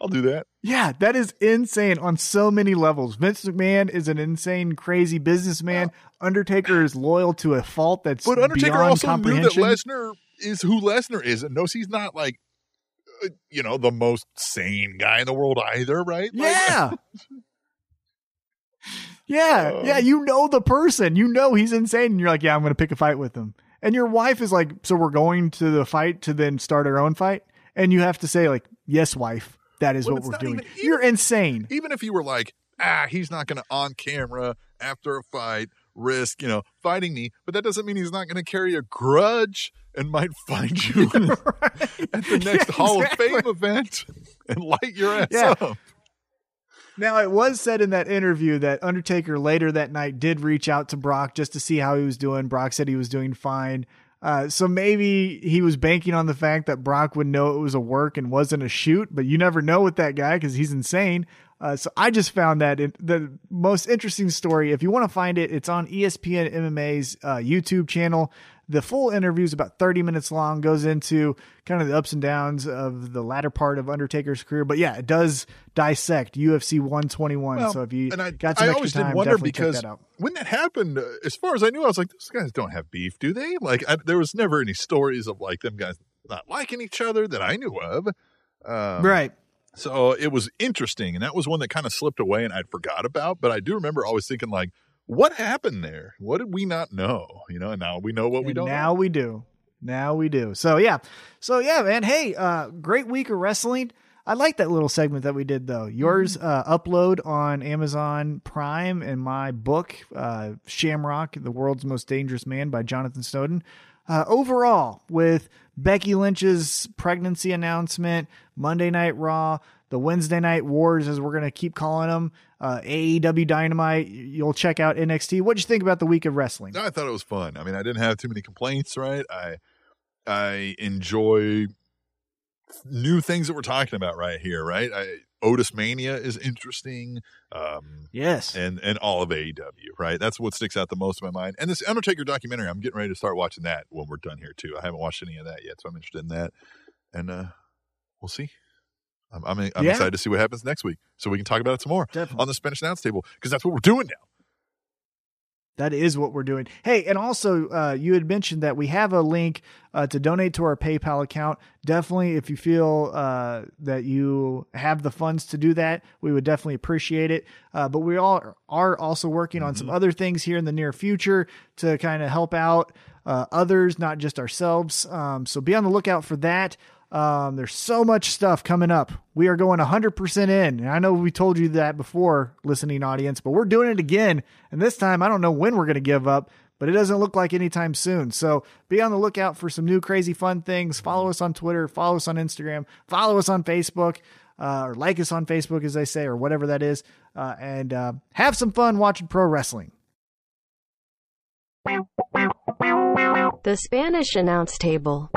I'll do that. Yeah, that is insane on so many levels. Vince McMahon is an insane, crazy businessman. Undertaker is loyal to a fault that's But Undertaker also knew that. Lesnar is who Lesnar is, and knows he's not like, uh, you know, the most sane guy in the world either, right? Like, Yeah. [LAUGHS] yeah, Uh. yeah, you know the person. You know he's insane and you're like, "Yeah, I'm going to pick a fight with him." And your wife is like, "So we're going to the fight to then start our own fight?" And you have to say like, "Yes, wife. That is what we're doing." even- you're insane. even if you were like, ah, he's not going to on camera after a fight risk, you know, fighting me, but that doesn't mean he's not going to carry a grudge and might [LAUGHS] find you [LAUGHS] at the next [LAUGHS] Yeah, Hall exactly. of Fame event and light your ass Yeah. up. Now, it was said in that interview that Undertaker later that night did reach out to Brock just to see how he was doing. Brock said he was doing fine. Uh, so maybe he was banking on the fact that Brock would know it was a work and wasn't a shoot, but you never know with that guy because he's insane. Uh, so I just found that in, the most interesting story. If you want to find it, it's on ESPN MMA's uh, YouTube channel. The full interview is about 30 minutes long, goes into kind of the ups and downs of the latter part of Undertaker's career. But yeah, it does dissect UFC 121. Well, so if you and I, got some I extra always time, did wonder definitely because check that out. when that happened, uh, as far as I knew, I was like, those guys don't have beef, do they? Like, I, there was never any stories of like them guys not liking each other that I knew of. Um, right. So it was interesting, and that was one that kind of slipped away, and I'd forgot about. But I do remember always thinking, like, what happened there? What did we not know? You know, and now we know what we don't. now know. we do. Now we do. So yeah. So yeah, man. Hey, uh, great week of wrestling. I like that little segment that we did though. Yours Mm-hmm. uh, upload on Amazon Prime and my book, uh, Shamrock: The World's Most Dangerous Man by Jonathan Snowden. uh, overall, with Becky Lynch's pregnancy announcement, Monday Night Raw, the Wednesday Night Wars, as we're going to keep calling them, uh, AEW Dynamite, you'll check out NXT. What'd you think about the week of wrestling? I thought it was fun. I mean, I didn't have too many complaints, right? I I enjoy new things that we're talking about right here, right? I, Otis Mania is interesting. Um, yes, and and all of AEW, right? That's what sticks out the most in my mind. And this Undertaker documentary, I'm getting ready to start watching that when we're done here too. I haven't watched any of that yet, so I'm interested in that. And uh, we'll see. I'm I'm, I'm yeah. excited to see what happens next week, so we can talk about it some more Definitely. on the Spanish announce table because that's what we're doing now. That is what we're doing. Hey, and also, uh, you had mentioned that we have a link uh, to donate to our PayPal account. Definitely, if you feel uh, that you have the funds to do that, we would definitely appreciate it. Uh, but we all are also working on some mm-hmm. other things here in the near future to kind of help out uh, others, not just ourselves. Um, so be on the lookout for that. Um, there's so much stuff coming up. We are going 100% in. And I know we told you that before, listening audience, but we're doing it again. And this time, I don't know when we're going to give up, but it doesn't look like anytime soon. So be on the lookout for some new crazy fun things. Follow us on Twitter, follow us on Instagram, follow us on Facebook, uh, or like us on Facebook, as they say, or whatever that is. Uh, and uh, have some fun watching pro wrestling. The Spanish announce table.